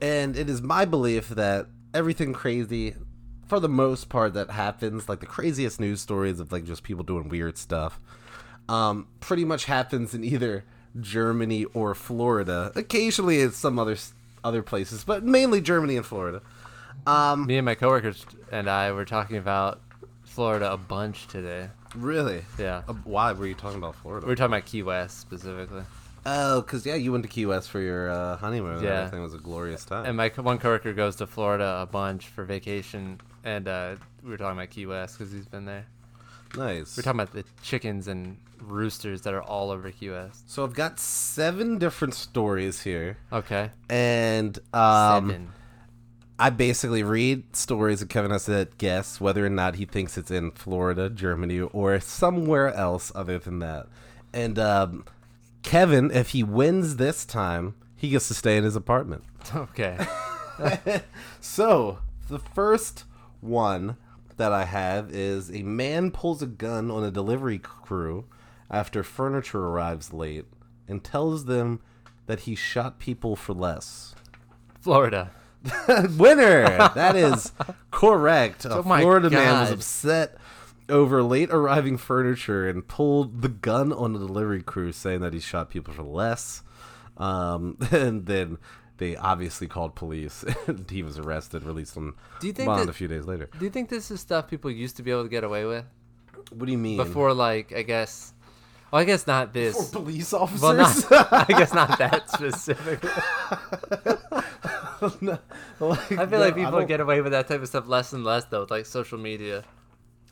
And it is my belief that everything crazy, for the most part, that happens, like the craziest news stories of like just people doing weird stuff, um, pretty much happens in either Germany or Florida. Occasionally, it's some other other places, but mainly Germany and Florida. Um, Me and my coworkers and I were talking about Florida a bunch today. really? Yeah. Uh, why were you talking about Florida? We were talking about Key West specifically. Oh, because yeah, you went to Key West for your uh, honeymoon. Yeah. I think it was a glorious time. And my one coworker goes to Florida a bunch for vacation, and uh, we were talking about Key West because he's been there. nice. We are talking about the chickens and roosters that are all over Key West. so I've got seven different stories here, Okay. and um, Seven. I basically read stories, and Kevin has to guess whether or not he thinks it's in Florida, Germany, or somewhere else other than that. And um, Kevin, if he wins this time, he gets to stay in his apartment. Okay. So, the first one that I have is a man pulls a gun on a delivery crew after furniture arrives late and tells them that he shot people for less. Florida. Winner! That is correct. A Oh my Florida man was upset over late arriving furniture and pulled the gun on the delivery crew, saying that he shot people for less. Um, and then they obviously called police, and he was arrested, released on Do you think bond that- a few days later. Do you think this is stuff people used to be able to get away with What do you mean? before, like I guess? Well, I guess not this. Police officers? Well, not, I guess not that specifically. No, like, I feel no, like people get away with that type of stuff less and less, though, with like social media.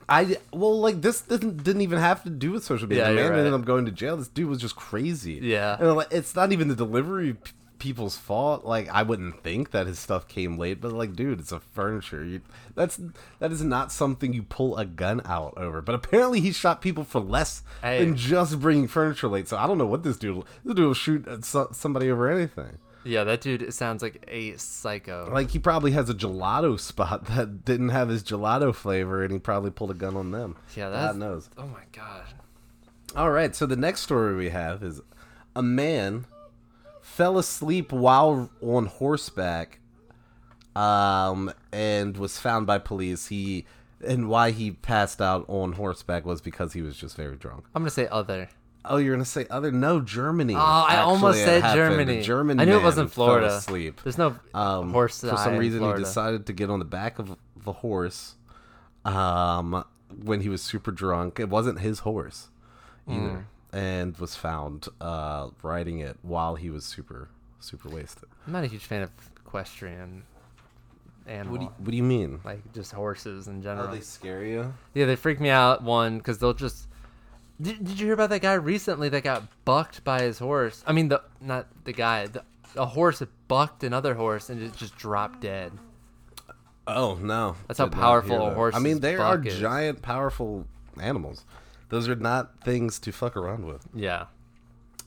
I well, like this didn't didn't even have to do with social media. Yeah, the man right. ended up going to jail. This dude was just crazy. Yeah. and like, it's not even the delivery p- people's fault. Like I wouldn't think that his stuff came late, but like, dude, it's a furniture. You, that's that is not something you pull a gun out over. But apparently, he shot people for less Hey. than just bringing furniture late. So I don't know what this dude. This dude will shoot at so, somebody over anything. Yeah, that dude sounds like a psycho. Like he probably has a gelato spot that didn't have his gelato flavor, and he probably pulled a gun on them. yeah, that's. God knows. Oh my god. All right, so the next story we have is a man fell asleep while on horseback um and was found by police. He and why he passed out on horseback was because he was just very drunk. I'm gonna say other. Oh, you're gonna say other? No, Germany. Oh, I actually, almost said Germany. German. I knew it wasn't Florida. asleep. There's no Um, horse. for some reason, he decided to get on the back of the horse. Um, when he was super drunk, it wasn't his horse either, Hmm. and was found uh, riding it while he was super super wasted. I'm not a huge fan of equestrian animal. What do you, what do you mean? like just horses in general. Are they scare you? Yeah, they freak me out. One because they'll just. Did, did you hear about that guy recently that got bucked by his horse? I mean, the not the guy. The, a horse bucked another horse and it just dropped dead. Oh no, That's how Did not powerful hear a that. horse's I mean, they are buck is. giant, powerful animals. Those are not things to fuck around with. Yeah.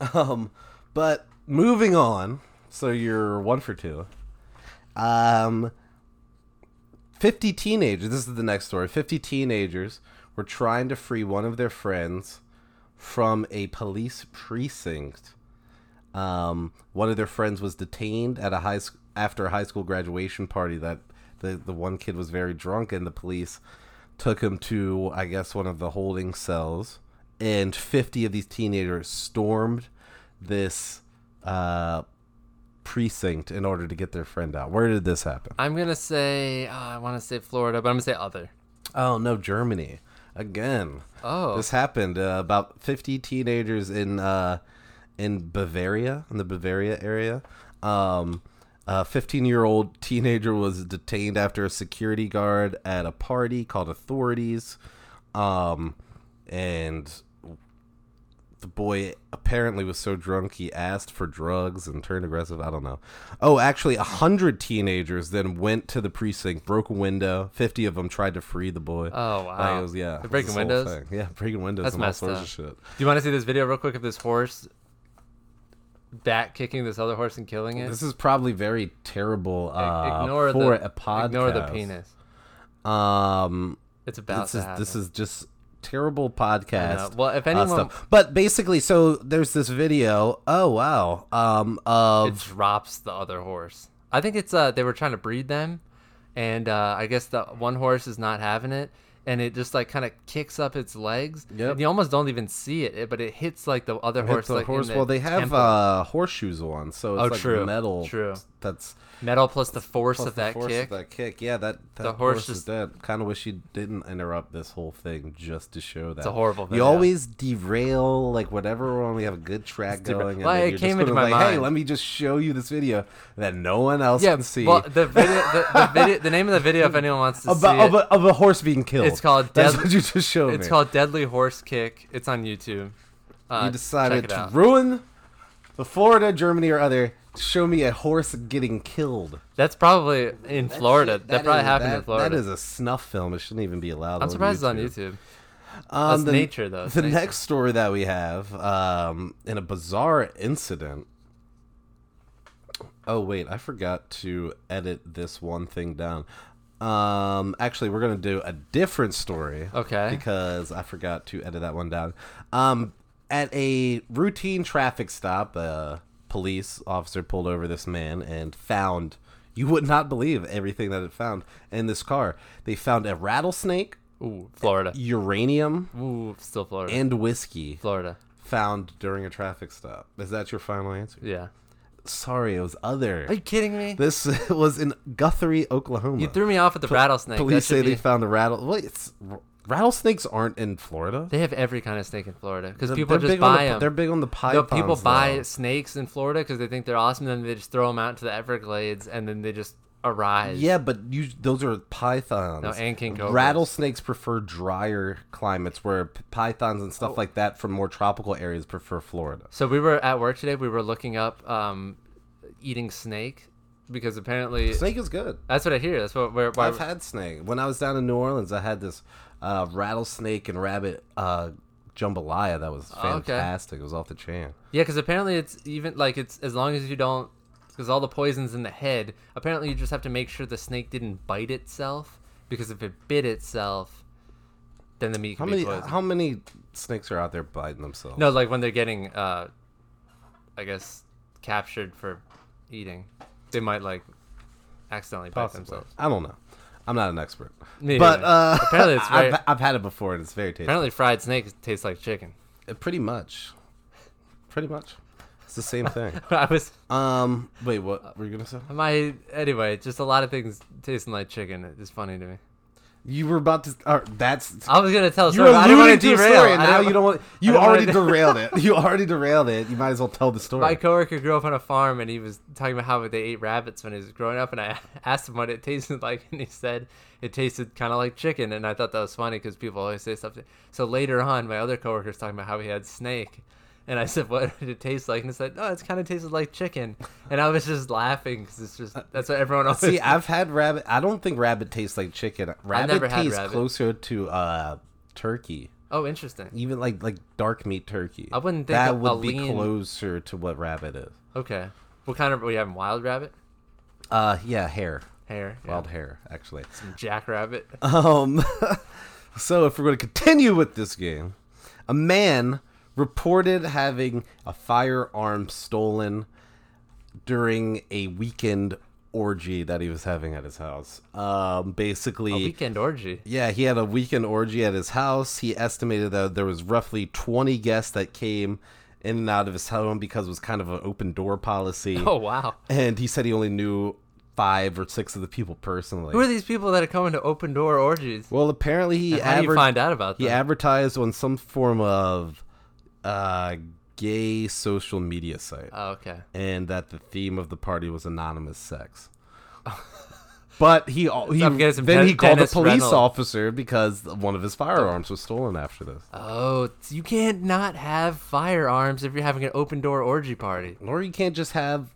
Um, but moving on. So you're one for two. Um, fifty teenagers. This is the next story. Fifty teenagers were trying to free one of their friends from a police precinct. Um, one of their friends was detained at a high sc- after a high school graduation party. That the the one kid was very drunk, and the police took him to I guess one of the holding cells. And fifty of these teenagers stormed this uh, precinct in order to get their friend out. Where did this happen? I'm gonna say uh, I want to say Florida, but I'm gonna say other. Oh no, Germany again. Oh, This happened uh, about 50 teenagers in uh, in Bavaria, in the Bavaria area. Um, a 15 year old teenager was detained after a security guard at a party called authorities. Um, and the boy apparently was so drunk he asked for drugs and turned aggressive. I don't know. Oh, actually, a hundred teenagers then went to the precinct, broke a window. Fifty of them tried to free the boy. Oh, wow. it was- yeah, They're breaking was this whole windows? Yeah, breaking windows That's and all messed sorts up. of shit. do you want to see this video real quick of this horse back kicking this other horse and killing it? This is probably very terrible uh, ignore for the a podcast. ignore the penis. Um, It's about this is happen. this is just terrible podcast. Well, if uh, anyone, stuff. But basically, so there's this video. Oh wow. Um, it of drops the other horse. I think it's uh they were trying to breed them, and uh, I guess the one horse is not having it, and it just like kind of kicks up its legs. Yep. And you almost don't even see it, it- but it hits like the other hit horse. the like, in horse. the well, they have temple. uh, horseshoes on, so it's Oh, like true, metal. true. That's metal plus the force plus of the that force. Of that kick. Yeah, that, that The horse, horse is just- dead. Kind of wish you didn't interrupt this whole thing just to show that. It's a horrible You video. always derail like whatever when we have a good track derail- going, and Well, then it came into my like, hey, let me just show you this video that no one else yeah, can see. well, the video, the, the video, the name of the video, if anyone wants to about, see of, it, a, of a horse being killed. It's called That's what you just showed it's me. called Deadly Horse Kick. It's on YouTube. Uh, you decided to out. ruin the Florida, Germany, or other. To Show me a horse getting killed. That's probably in Florida. shit- that, probably is- happened that- in Florida. That is a snuff film. It shouldn't even be allowed. I'm surprised it's on YouTube. Um, That's the, nature, though. It's the nature. next story that we have, um, in a bizarre incident. Oh wait, I forgot to edit this one thing down. Um, actually, we're gonna do a different story. Okay. Because I forgot to edit that one down. Um, at a routine traffic stop, a police officer pulled over this man and found. You would not believe everything that it found in this car. They found a rattlesnake, Ooh, Florida. uranium, Ooh, still Florida. and whiskey Florida. found during a traffic stop. Is that your final answer? Yeah. Sorry, it was other. Are you kidding me? This was in Guthrie, Oklahoma. You threw me off with the rattlesnake. That Police should say be- they found the rattle. Wait, it's, rattlesnakes aren't in Florida. They have every kind of snake in Florida because people just buy the- them. They're big on the No, people buy though. snakes in Florida because they think they're awesome, and then they just throw them out to the Everglades, and then they just arise. Yeah, but you those are pythons. No, and king cobras. Rattlesnakes prefer drier climates, where pythons and Oh. stuff like that from more tropical areas prefer Florida. So we were at work today. We were looking up um, eating snake because apparently Snake is good. that's what I hear. That's what we're. Why, I've had snake. When I was down in New Orleans, I had this uh, rattlesnake and rabbit uh, jambalaya that was Oh, okay. fantastic. It was off the chain. yeah, because apparently it's even like it's as long as you don't because all the poison's in the head. Apparently you just have to make sure the snake didn't bite itself because if it bit itself, then the meat How many poisoned. how many snakes are out there biting themselves? No, like when they're getting, uh, I guess, captured for eating, they might like accidentally bite themselves. I don't know. I'm not an expert. Me but uh, Apparently it's very- I've, I've had it before and it's very tasty. Apparently, fried snake tastes like chicken. Uh, Pretty much. Pretty much. It's the same thing. I was Um, wait, what were you gonna say? my anyway. Just a lot of things tasting like chicken. It's funny to me. You were about to. Uh, that's. I was gonna tell You story. were but I didn't want alluding to to a derail. story, and now you don't want. You wanna already derailed it. You already derailed it. You might as well tell the story. My coworker grew up on a farm, and he was talking about how they ate rabbits when he was growing up. And I asked him what it tasted like, and he said it tasted kind of like chicken. And I thought that was funny because people always say something. So later on, my other coworker was talking about how he had snake, and I said, "What did it taste like?" And he said, "Oh, it's kind of tasted like chicken." And I was just laughing because it's just that's what everyone else. See, I've had rabbit. I don't think rabbit tastes like chicken. Rabbit never tastes rabbit. closer to uh, turkey. oh, interesting. Even like like dark meat turkey. I wouldn't think that would be lean- closer to what rabbit is. Okay. What kind of? Were you having wild rabbit? Uh, yeah, hare, Hare. yeah. wild hare, actually. Some jackrabbit. Um, so if we're going to continue with this game, a man reported having a firearm stolen during a weekend orgy that he was having at his house. Um, basically, A weekend orgy. yeah, he had a weekend orgy at his house. He estimated that there was roughly 20 guests that came in and out of his home because it was kind of an open door policy. Oh wow. And he said he only knew five or six of the people personally. Who are these people that are coming to open door orgies? Well, apparently he And How do you find out about he advertised on some form of uh, gay social media site, oh, okay. and that the theme of the party was anonymous sex. But he, he I'm getting some then Den- he called Dennis a police Reynolds. officer because one of his firearms was stolen after this. Oh, you can't not have firearms if you're having an open door orgy party. Or you can't just have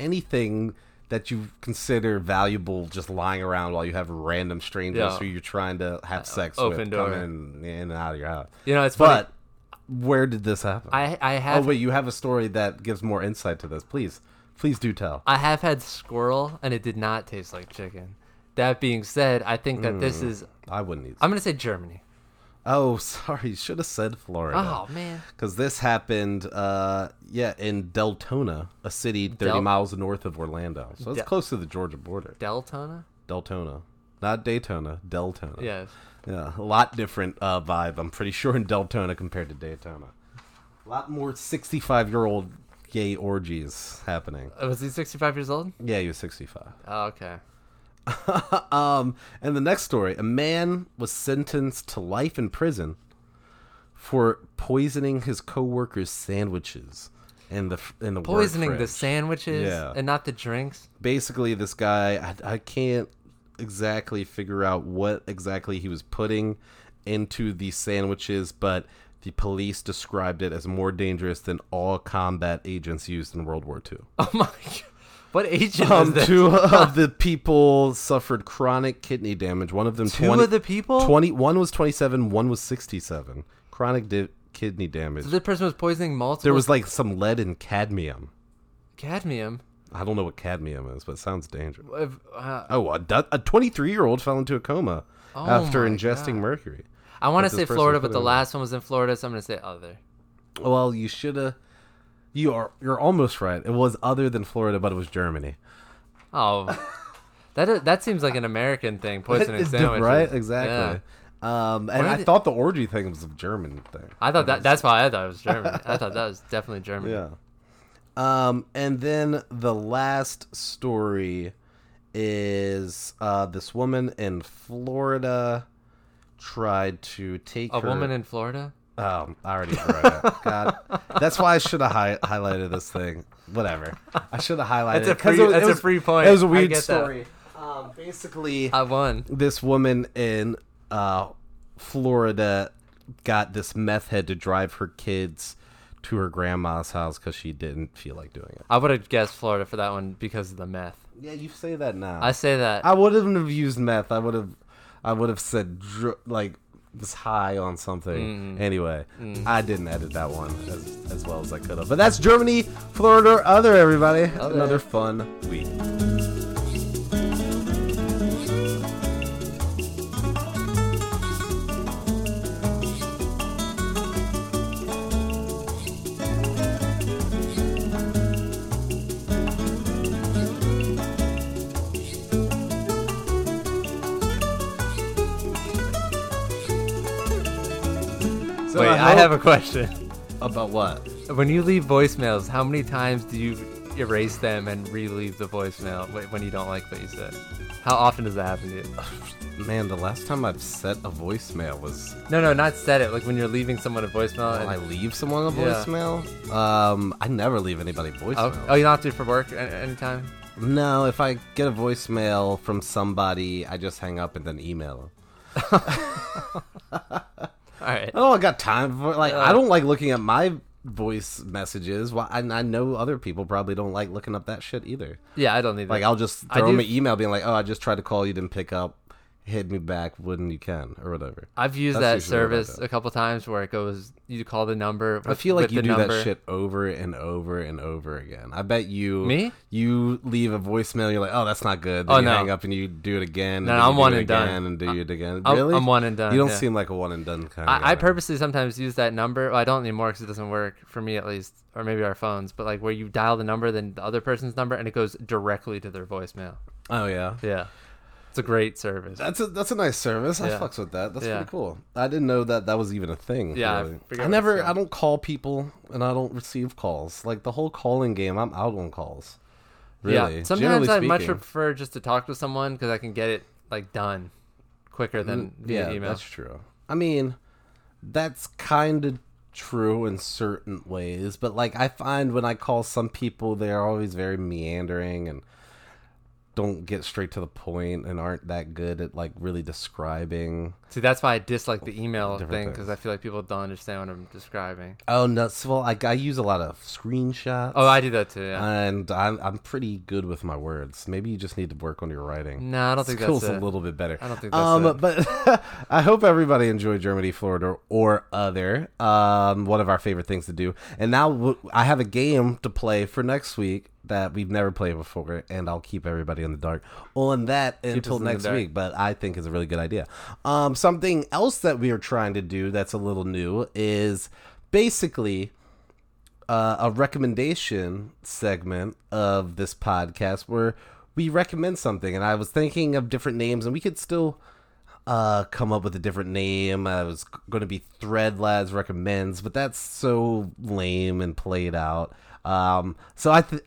anything that you consider valuable just lying around while you have random strangers Yeah. who you're trying to have sex open with door. coming in and out of your house. You know, it's funny. Where did this happen? I I have. oh wait, you have a story that gives more insight to this. Please, please do tell. I have had squirrel and it did not taste like chicken. That being said, I think that this Hmm. is I wouldn't eat. I'm gonna say Germany. oh, sorry, should have said Florida. Oh man. Because this happened, uh, yeah, in Deltona, a city 30 Del- miles north of Orlando. So it's Del- close to the Georgia border. Deltona? Deltona. Not Daytona, Deltona. Yes. Yeah, a lot different uh, vibe, I'm pretty sure, in Deltona compared to Daytona. A lot more 65 year old gay orgies happening. Uh, Was he 65 years old? Yeah, he was 65. Oh, okay. um, and the next story a man was sentenced to life in prison for poisoning his co-workers' sandwiches in the in the Poisoning the sandwiches Yeah. and not the drinks. basically this guy I, I can't exactly figure out what exactly he was putting into these sandwiches but the police described it as more dangerous than all combat agents used in world war ii Oh my god. What agent um, two of the people suffered chronic kidney damage one of them Two 20, of the people? 20 one was 27 one was 67 chronic di- kidney damage So the person was poisoning multiple there was like some lead and cadmium cadmium. I don't know what cadmium is but it sounds dangerous If, uh, Oh, a, 23 year old fell into a coma Oh after ingesting God. mercury. I want to say Florida, but the last one was in Florida, so I'm gonna say other. Well, you should have. You are you're almost right. It was other than Florida, but it was Germany. Oh, that is, that seems like an American thing, poisoning sandwiches, right? Exactly. Um, and I did- thought the orgy thing was a German thing. I thought that that's why I thought it was German. I thought that was definitely German. Yeah. Um, and then the last story is uh, this woman in Florida tried to take A her. woman in Florida? Um, I already wrote it. God, that's why I should have hi- highlighted this thing. Whatever. I should have highlighted. That's a free- it was- it a free point. It was a weird story. Um, basically, I won. this woman in uh, Florida got this meth head to drive her kids to her grandma's house because she didn't feel like doing it. I would have guessed Florida for that one because of the meth. Yeah, you say that now. I say that. I wouldn't have used meth. I would have, I would have said dr- like was high on something. Mm. Anyway, I didn't edit that one as, as well as I could have. But that's Germany, Florida, or other everybody. Other. Another fun week. I have a question. about what? When you leave voicemails, how many times do you erase them and re-leave the voicemail when you don't like what you said? How often does that happen to you? Man, the last time I've sent a voicemail was No, no, not said it. Like when you're leaving someone a voicemail. when I leave someone a Yeah. voicemail. Um, I never leave anybody voicemail. oh, oh, you don't have to for work anytime? No, if I get a voicemail from somebody, I just hang up and then email them. All right. I don't got time for like Uh. I don't like looking at my voice messages. Why? I, I know other people probably don't like looking up that shit either. Yeah, I don't need Like. I'll just throw them an email being like, "Oh, I just tried to call you, didn't pick up. Hit me back when you can, or whatever." I've used That's that usually what I service a couple times where it goes, you call the number. I feel like with you do number. that shit over and over and over again. I bet you Me? You leave a voicemail, you're like, "Oh, that's not good." Then Oh, you no. hang up and you do it again. No, and I'm one and done. And do it again. I'm- really? I'm one and done, You don't yeah. seem like a one and done kind of I, I purposely sometimes use that number. Well, I don't anymore because it doesn't work for me at least, or maybe our phones. But like where you dial the number, then the other person's number, and it goes directly to their voicemail. Oh yeah. Yeah, it's a great service. That's a that's a nice service. I Yeah. fucks with that. That's Yeah. pretty cool. I didn't know that that was even a thing. Yeah, I really. forget I what never. I don't call people, and I don't receive calls. Like the whole calling game, I'm out on calls. Really. Yeah, sometimes Generally I much speaking. prefer just to talk to someone because I can get it like done quicker than via Mm, yeah, email. that's true. I mean, that's kind of true in certain ways, but like I find when I call some people, they're always very meandering and don't get straight to the point and aren't that good at like really describing. See, that's why I dislike the email Different thing because I feel like people don't understand what I'm describing. Oh no! so, Well, like I use a lot of screenshots. Oh, I do that too. Yeah. and I'm I'm pretty good with my words. Maybe you just need to work on your writing. no, I don't think Skills that's a little bit better. I don't think that's um, it. but I hope everybody enjoyed Germany, Florida, or other. Um, one of our favorite things to do. And now I have a game to play for next week that we've never played before, and I'll keep everybody in the dark on that until in the next week. But I think is a really good idea. Um, something else that we are trying to do that's a little new is basically uh, a recommendation segment of this podcast where we recommend something. And I was thinking of different names, and we could still uh, come up with a different name. I was going to be Thread Lads recommends, but that's so lame and played out. Um, so I th-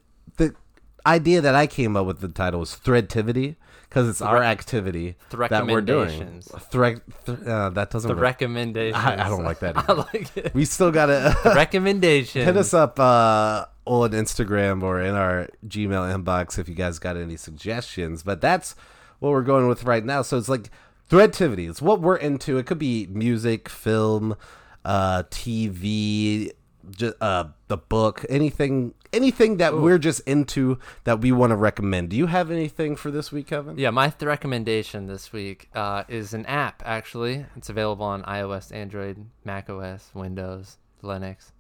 idea that I came up with the title was Threadtivity because it's our activity that we're doing. recommendations. Thread, th- uh, that doesn't. the work. recommendations. I- I don't like that I like it. we still gotta recommendations. hit us up uh, on Instagram or in our Gmail inbox if you guys got any suggestions. But that's what we're going with right now. So it's like Threadtivity. It's what we're into. It could be music, film, uh, TV, ju- uh, the book, anything, anything that we're just into that we want to recommend. Do you have anything for this week, Kevin? Yeah, my th- recommendation this week uh, is an app. Actually, it's available on iOS, Android, Mac OS, Windows, Linux.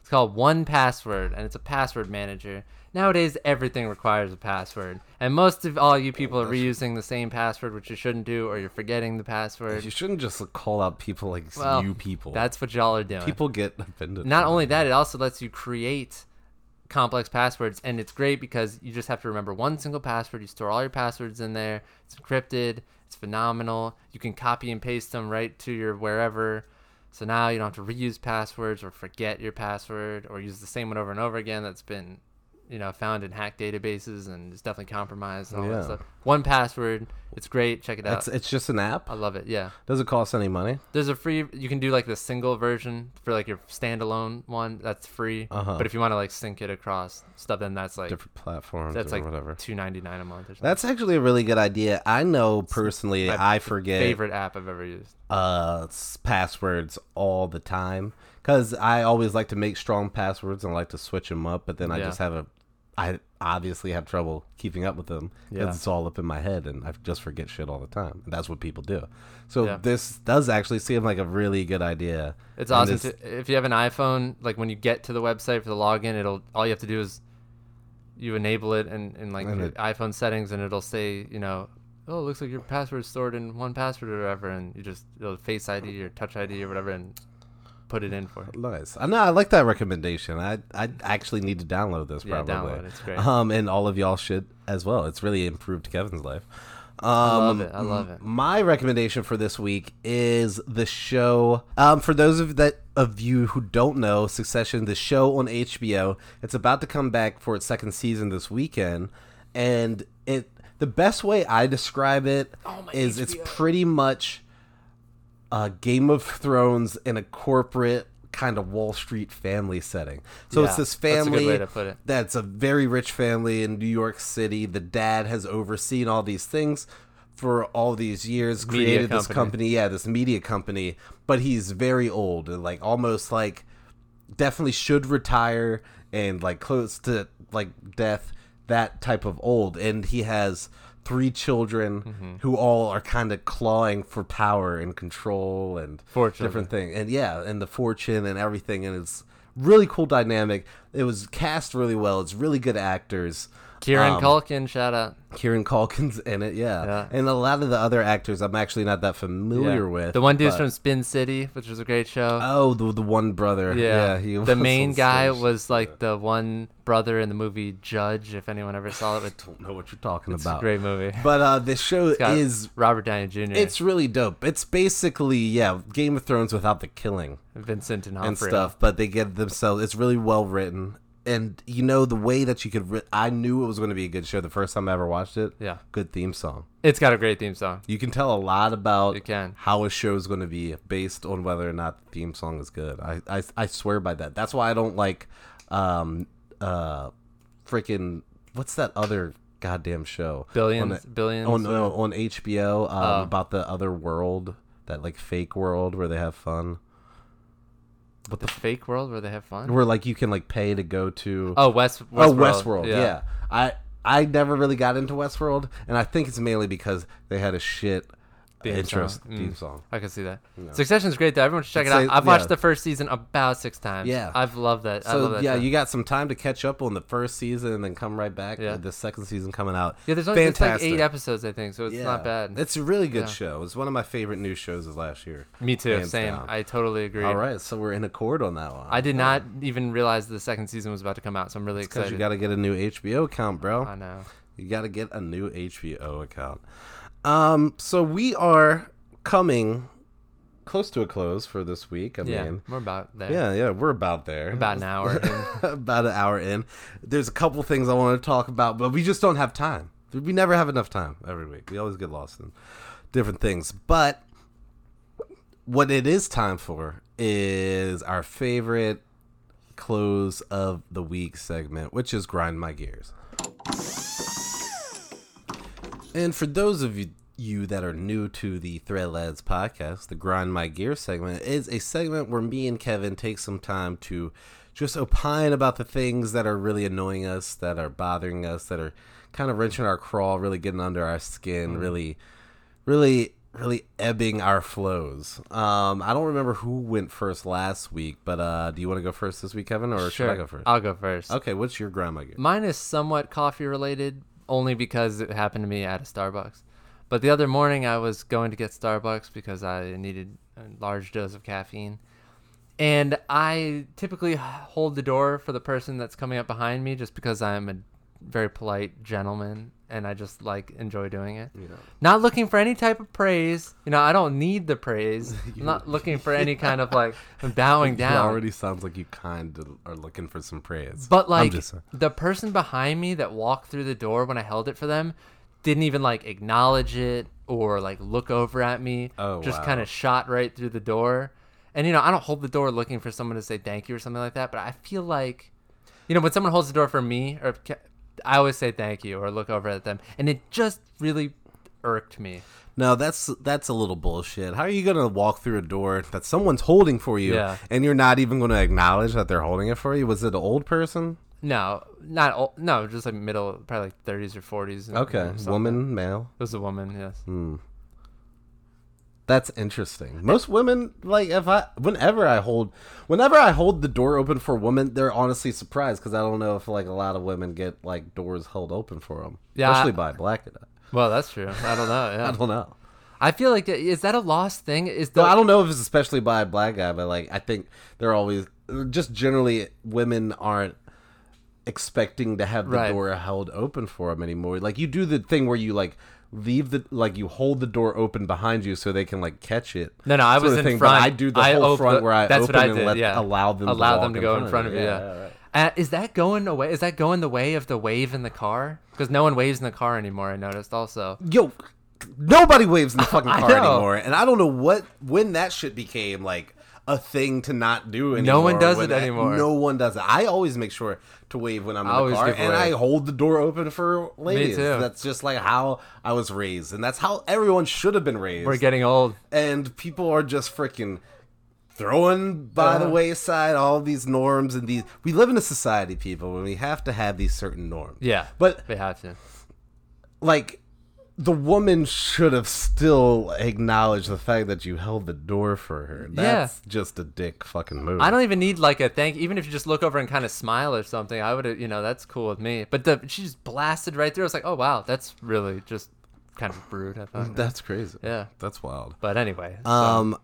It's called One Password, and it's a password manager. Nowadays, everything requires a password, and most of all you people are reusing the same password, which you shouldn't do, or you're forgetting the password. You shouldn't just call out people like Well, you people. That's what y'all are doing. people get offended. Not only that, it also lets you create complex passwords, and it's great because you just have to remember one single password. You store all your passwords in there. It's encrypted. It's phenomenal. You can copy and paste them right to your wherever. So now you don't have to reuse passwords or forget your password or use the same one over and over again. That's been you know found in hacked databases and it's definitely compromised and all Yeah. that stuff. One password. It's great. Check it out. It's it's just an app. I love it. Yeah. Does it cost any money? There's a free. You can do like the single version for like your standalone one. That's free. Uh-huh. But if you want to like sync it across stuff, then that's like Different platforms that's like whatever. two ninety nine a month or something. That's actually a really good idea. I know personally, my I forget favorite app I've ever used. uh passwords all the time because I always like to make strong passwords and like to switch them up, but then I Yeah. just have a I obviously have trouble keeping up with them because Yeah. it's all up in my head and I just forget shit all the time. And that's what people do. So Yeah. this does actually seem like a really good idea. It's And awesome. this- To, if you have an iPhone, like when you get to the website for the login, it'll all you have to do is you enable it in, in like And it- iPhone settings, and it'll say, you know, oh, it looks like your password is stored in one password or whatever, and you just it'll Face ID or Touch ID or whatever, and put it in for it. Nice. I know. I like that recommendation. I I actually need to download this. probably. Yeah, Probably. download. It's great. Um, and all of y'all should as well. It's really improved Kevin's life. Um, I love it. I love it. My recommendation for this week is the show. Um, for those of that of you who don't know, Succession, the show on HBO. It's about to come back for its second season this weekend, and it. The best way I describe it is Oh, my it's pretty much a Game of Thrones in a corporate kind of Wall Street family setting. So it's Yeah, this that's a good family put it. that's a very rich family in New York City. The dad has overseen all these things for all these years, Media created this company. company, yeah, this media company, but he's very old and like almost like definitely should retire and like close to like death, that type of old. And he has three children Mm-hmm. who all are kind of clawing for power and control and children. different thing. And yeah, and the fortune and everything. And it's really cool dynamic. It was cast really well. It's really good actors. Kieran Um, Culkin, shout out. Kieran Culkin's in it, yeah. Yeah. And a lot of the other actors I'm actually not that familiar Yeah. with. the one dude's but- from Spin City, which was a great show. Oh, the the one brother. yeah, he the main guy stage. was like the one brother in the movie Judge. If anyone ever saw it, it's, don't know what you're talking it's a about. great movie. But uh, this show is Robert Downey Jr. it's really dope. It's basically yeah, Game of Thrones without the killing Vincent and and stuff, but they get themselves. It's really well written, and you know the way that you could. Ri- I knew it was going to be a good show the first time I ever watched it. Yeah, Good theme song. it's got a great theme song. You can tell a lot about You can. how a show is going to be based on whether or not the theme song is good. I, I, I swear by that. That's why I don't like um uh freaking what's that other goddamn show Billions, on, billions. on, uh, on HBO um, Oh. about the other world that like fake world where they have fun the fake world where they have fun. where like you can like pay to go to Oh, West. oh Westworld. Westworld yeah. I I never really got into Westworld and I think it's mainly because they had a shit Theme intro song. theme Mm. song. I can see that. No. Succession's great though. Everyone should check it out. say- I've watched yeah. the first season about six times. Yeah. I've loved that. I So love that yeah, show. you got some time to catch up on the first season and then come right back. Yeah. Yeah. The second season coming out. yeah. There's only like eight episodes, I think, so it's Yeah. not bad. It's a really good Yeah. show. It's one of my favorite new shows of last year. Me too. hands Same. down. I totally agree. All right, so we're in accord on that one. I did not even realize the second season was about to come out, so I'm really excited. you got to get a new HBO account, bro. I know. You got to get a new HBO account. Um, so we are coming close to a close for this week. I Yeah, mean, we're about there. yeah, yeah, we're about there. About an hour in. about an hour in. There's a couple things I want to talk about, but we just don't have time. We never have enough time every week. We always get lost in different things. But what it is time for is our favorite close of the week segment, which is Grind My Gears. And for those of you, you that are new to the Thread Lads podcast, the Grind My Gear segment is a segment where me and Kevin take some time to just opine about the things that are really annoying us, that are bothering us, that are kind of wrenching our crawl, really getting under our skin, really, really, really ebbing our flows. Um, I don't remember who went first last week, but uh, do you want to go first this week, Kevin, or should I go 1st I'll go first. Okay, what's your Grind My Gear? Mine is somewhat coffee related, only because it happened to me at a Starbucks. But the other morning, I was going to get Starbucks because I needed a large dose of caffeine, and I typically hold the door for the person that's coming up behind me just because I'm a very polite gentleman and I just like enjoy doing it. You know. Not looking for any type of praise. You know, I don't need the praise. I'm not looking for any kind of like bowing down. It already sounds like you kind of are looking for some praise. But like the person behind me that walked through the door when I held it for them didn't even like acknowledge it or like look over at me. Oh, just wow. kind of shot right through the door. And you know, I don't hold the door looking for someone to say thank you or something like that, but I feel like you know, when someone holds the door for me or I always say thank you or look over at them, and it just really irked me. No, that's that's a little bullshit. How are you gonna walk through a door that someone's holding for you, Yeah. and you're not even gonna acknowledge that they're holding it for you? Was it an old person? No, not old, no, just like middle, probably like 30s or 40s. Okay, woman, male. It was a woman, yes. Hmm. That's interesting. Most women, like if I, whenever I hold, whenever I hold the door open for a woman, they're honestly surprised because I don't know if like a lot of women get like doors held open for them, Yeah, especially I- by black. guy. Well, that's true. I don't know. Yeah. I don't know. I feel like uh, is that a lost thing? Is the No, I don't know if it's especially by a black guy, but like I think they're always just generally women aren't expecting to have the Right. door held open for them anymore. Like you do the thing where you like leave the like you hold the door open behind you so they can like catch it. No, no, I was in thing, but front. I do the I whole op- front where I that's open what I and did, let, yeah. allow them allow to them to go in front of you. Yeah. right. Uh, is that going away? Is that going the way of the wave in the car? Because no one waves in the car anymore. I noticed also. Yo, nobody waves in the fucking car anymore, and I don't know what when that shit became like a thing to not do anymore. No one does it that- anymore. No one does it. I always make sure to wave when I'm in I the car, and. I hold the door open for ladies. too. That's just like how I was raised, and that's how everyone should have been raised. We're getting old. and people are just freaking throwing by the Uh-huh. wayside all these norms and these. We live in a society, people, where we have to have these certain norms. Yeah, But we have to. like the woman should have still acknowledged the fact that you held the door for her. That's just a dick fucking move. I don't even need like a thank. Even if you just look over and kind of smile or something, I would have. You know, that's cool with me. But the she just blasted right through. I was like, oh wow, that's really just kind of rude. I thought. That's crazy. yeah. That's wild. But anyway. so- Um,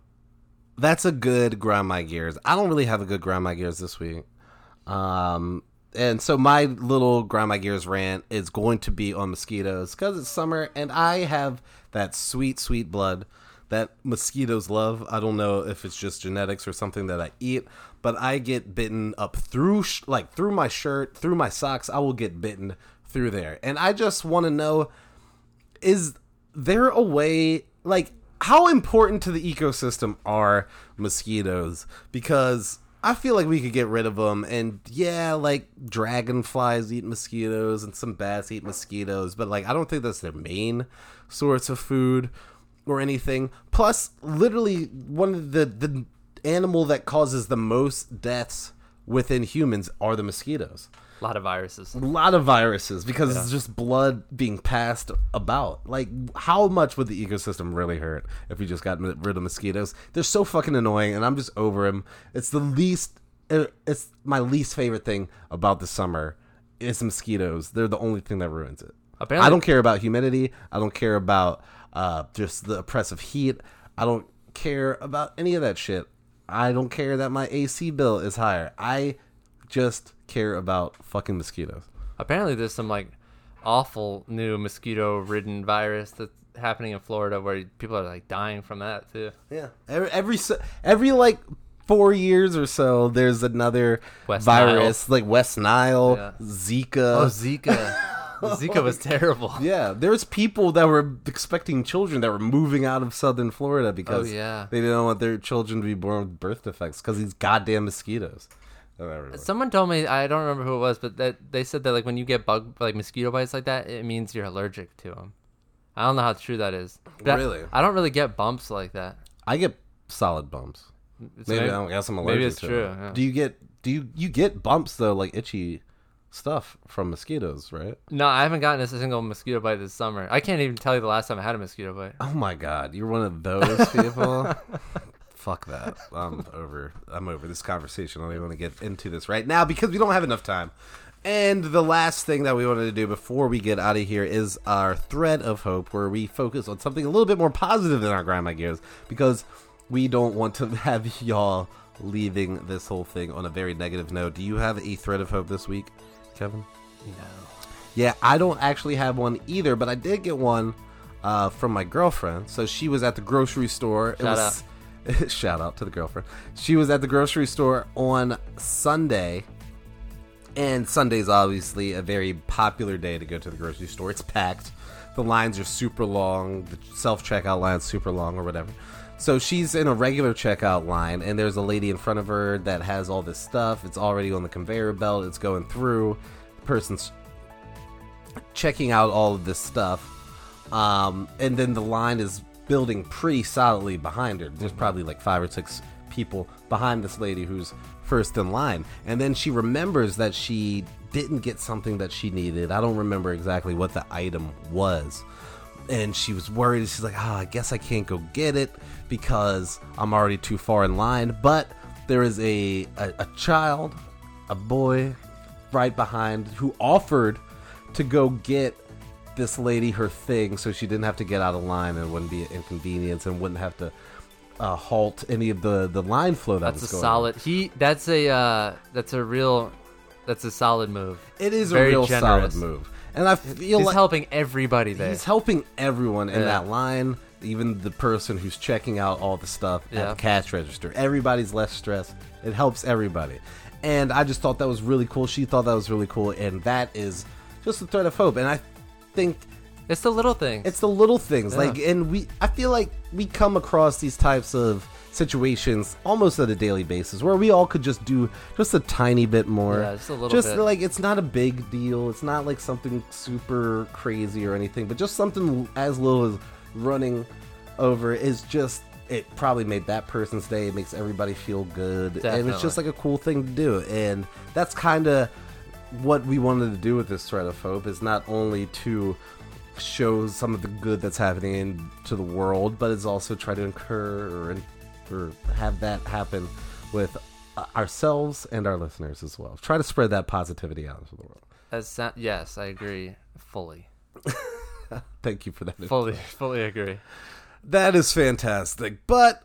that's a good grind my gears. I don't really have a good grind my gears this week. Um, and so my little grind my gears rant is going to be on mosquitoes because it's summer and I have that sweet, sweet blood that mosquitoes love. I don't know if it's just genetics or something that I eat, but I get bitten up through sh- like through my shirt, through my socks. I will get bitten through there, and I just want to know is there a way like how important to the ecosystem are mosquitoes because i feel like we could get rid of them and yeah like dragonflies eat mosquitoes and some bats eat mosquitoes but like i don't think that's their main source of food or anything. Plus literally one of the the animal that causes the most deaths within humans are the mosquitoes a lot of viruses. a lot of viruses because it's just blood being passed about. Like, how much would the ecosystem really hurt if we just got rid of mosquitoes? They're so fucking annoying, and I'm just over them. It's the least. uh, It's my least favorite thing about the summer is mosquitoes. They're the only thing that ruins it. Apparently- I don't care about humidity. I don't care about uh, just the oppressive heat. I don't care about any of that shit. I don't care that my AC bill is higher. I just care about fucking mosquitoes. Apparently, there's some like awful new mosquito-ridden virus that's happening in Florida where people are like dying from that too. Yeah. Every every, every like four years or so, there's another West virus like West Nile, Yeah. Zika. Oh, Zika. Zika was terrible. yeah, there's people that were expecting children that were moving out of southern Florida because Oh, yeah. they didn't want their children to be born with birth defects because these goddamn mosquitoes. Oh, Someone told me I don't remember who it was, but that they said that like when you get bug like mosquito bites like that, it means you're allergic to them. I don't know how true that is. But I- Really? I, don't really get bumps like that. I get solid bumps. It's Maybe, maybe- I don't guess I'm allergic maybe it's true, it. yeah. Do you get do you you get bumps though like itchy stuff from mosquitoes, right? No, I haven't gotten a single mosquito bite this summer. I can't even tell you the last time I had a mosquito bite. Oh my god, you're one of those people. Fuck that. I'm over. I'm over this conversation. I don't even want to get into this right now because we don't have enough time. And the last thing that we wanted to do before we get out of here is our thread of hope, where we focus on something a little bit more positive than our grind my gears because we don't want to have y'all leaving this whole thing on a very negative note. Do you have a thread of hope this week, Kevin? No. Yeah, I don't actually have one either, but I did get one uh, from my girlfriend. So she was at the grocery store. It Shout was, shout out to the girlfriend. She was at the grocery store on Sunday, and Sunday's obviously a very popular day to go to the grocery store. It's packed. The lines are super long. The self checkout line's super long, or whatever. So she's in a regular checkout line, and there's a lady in front of her that has all this stuff. It's already on the conveyor belt. It's going through. The person's checking out all of this stuff. Um, and then the line is building pretty solidly behind her. There's probably like five or six people behind this lady who's first in line. And then she remembers that she didn't get something that she needed. I don't remember exactly what the item was. And she was worried. She's like, oh, I guess I can't go get it because I'm already too far in line. But there is a, a, a child, a boy, right behind who offered to go get this lady her thing so she didn't have to get out of line and wouldn't be an inconvenience and wouldn't have to uh, halt any of the, the line flow that That's a solid. He. That's a. Uh, that's a real. That's a solid move. It is Very a real generous. solid move. And I feel He's like helping everybody there. he's helping everyone in Yeah. that line, even the person who's checking out all the stuff at the cash register. Everybody's less stressed. It helps everybody. And I just thought that was really cool. She thought that was really cool. And that is just a thread of hope. And I think It's the little things. It's the little things, Yeah. like, and we. I feel like we come across these types of situations almost at a daily basis, where we all could just do just a tiny bit more. Yeah, just a little Just bit. like it's not a big deal. It's not like something super crazy or anything, but just something as little as running over is just. It probably made that person's day. It makes everybody feel good, and it's just like a cool thing to do. And that's kind of what we wanted to do with this thread of hope is not only to show some of the good that's happening to the world, but it's also try to incur or, or have that happen with uh, ourselves and our listeners as well. Try to spread that positivity out into the world. As yes, I agree fully. Thank you for that. Fully, fully agree. That is fantastic. But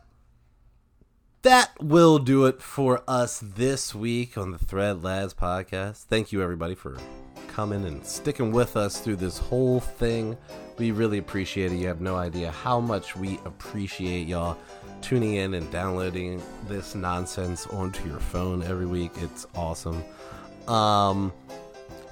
that will do it for us this week on the Thread Lads podcast. Thank you, everybody, for coming and sticking with us through this whole thing. We really appreciate it. You have no idea how much we appreciate y'all tuning in and downloading this nonsense onto your phone every week. It's awesome. Um,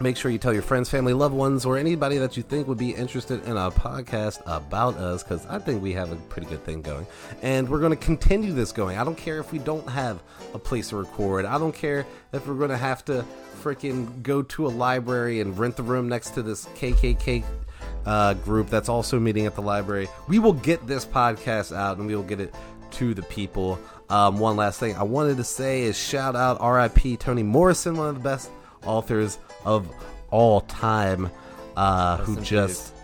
Make sure you tell your friends, family, loved ones, or anybody that you think would be interested in a podcast about us because I think we have a pretty good thing going. And we're going to continue this going. I don't care if we don't have a place to record. I don't care if we're going to have to freaking go to a library and rent the room next to this KKK uh, group that's also meeting at the library. We will get this podcast out and we will get it to the people. Um, one last thing I wanted to say is shout out RIP Toni Morrison, one of the best authors of all time, uh, who just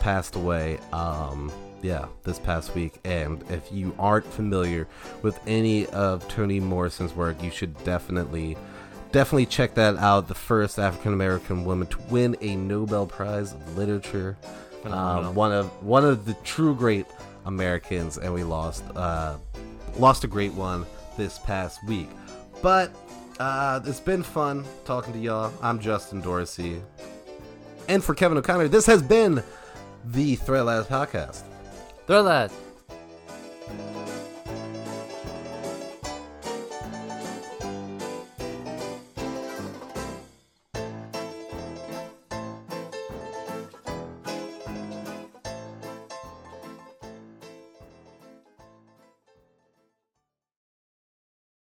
passed away. Um, yeah, this past week. And if you aren't familiar with any of Toni Morrison's work, you should definitely, definitely check that out. The first African American woman to win a Nobel Prize of Literature. Um, one of one of the true great Americans, and we lost uh, lost a great one this past week. But uh, it's been fun talking to y'all. I'm Justin Dorsey. And for Kevin O'Connor, this has been the Thread Lads Podcast. Thread Lads.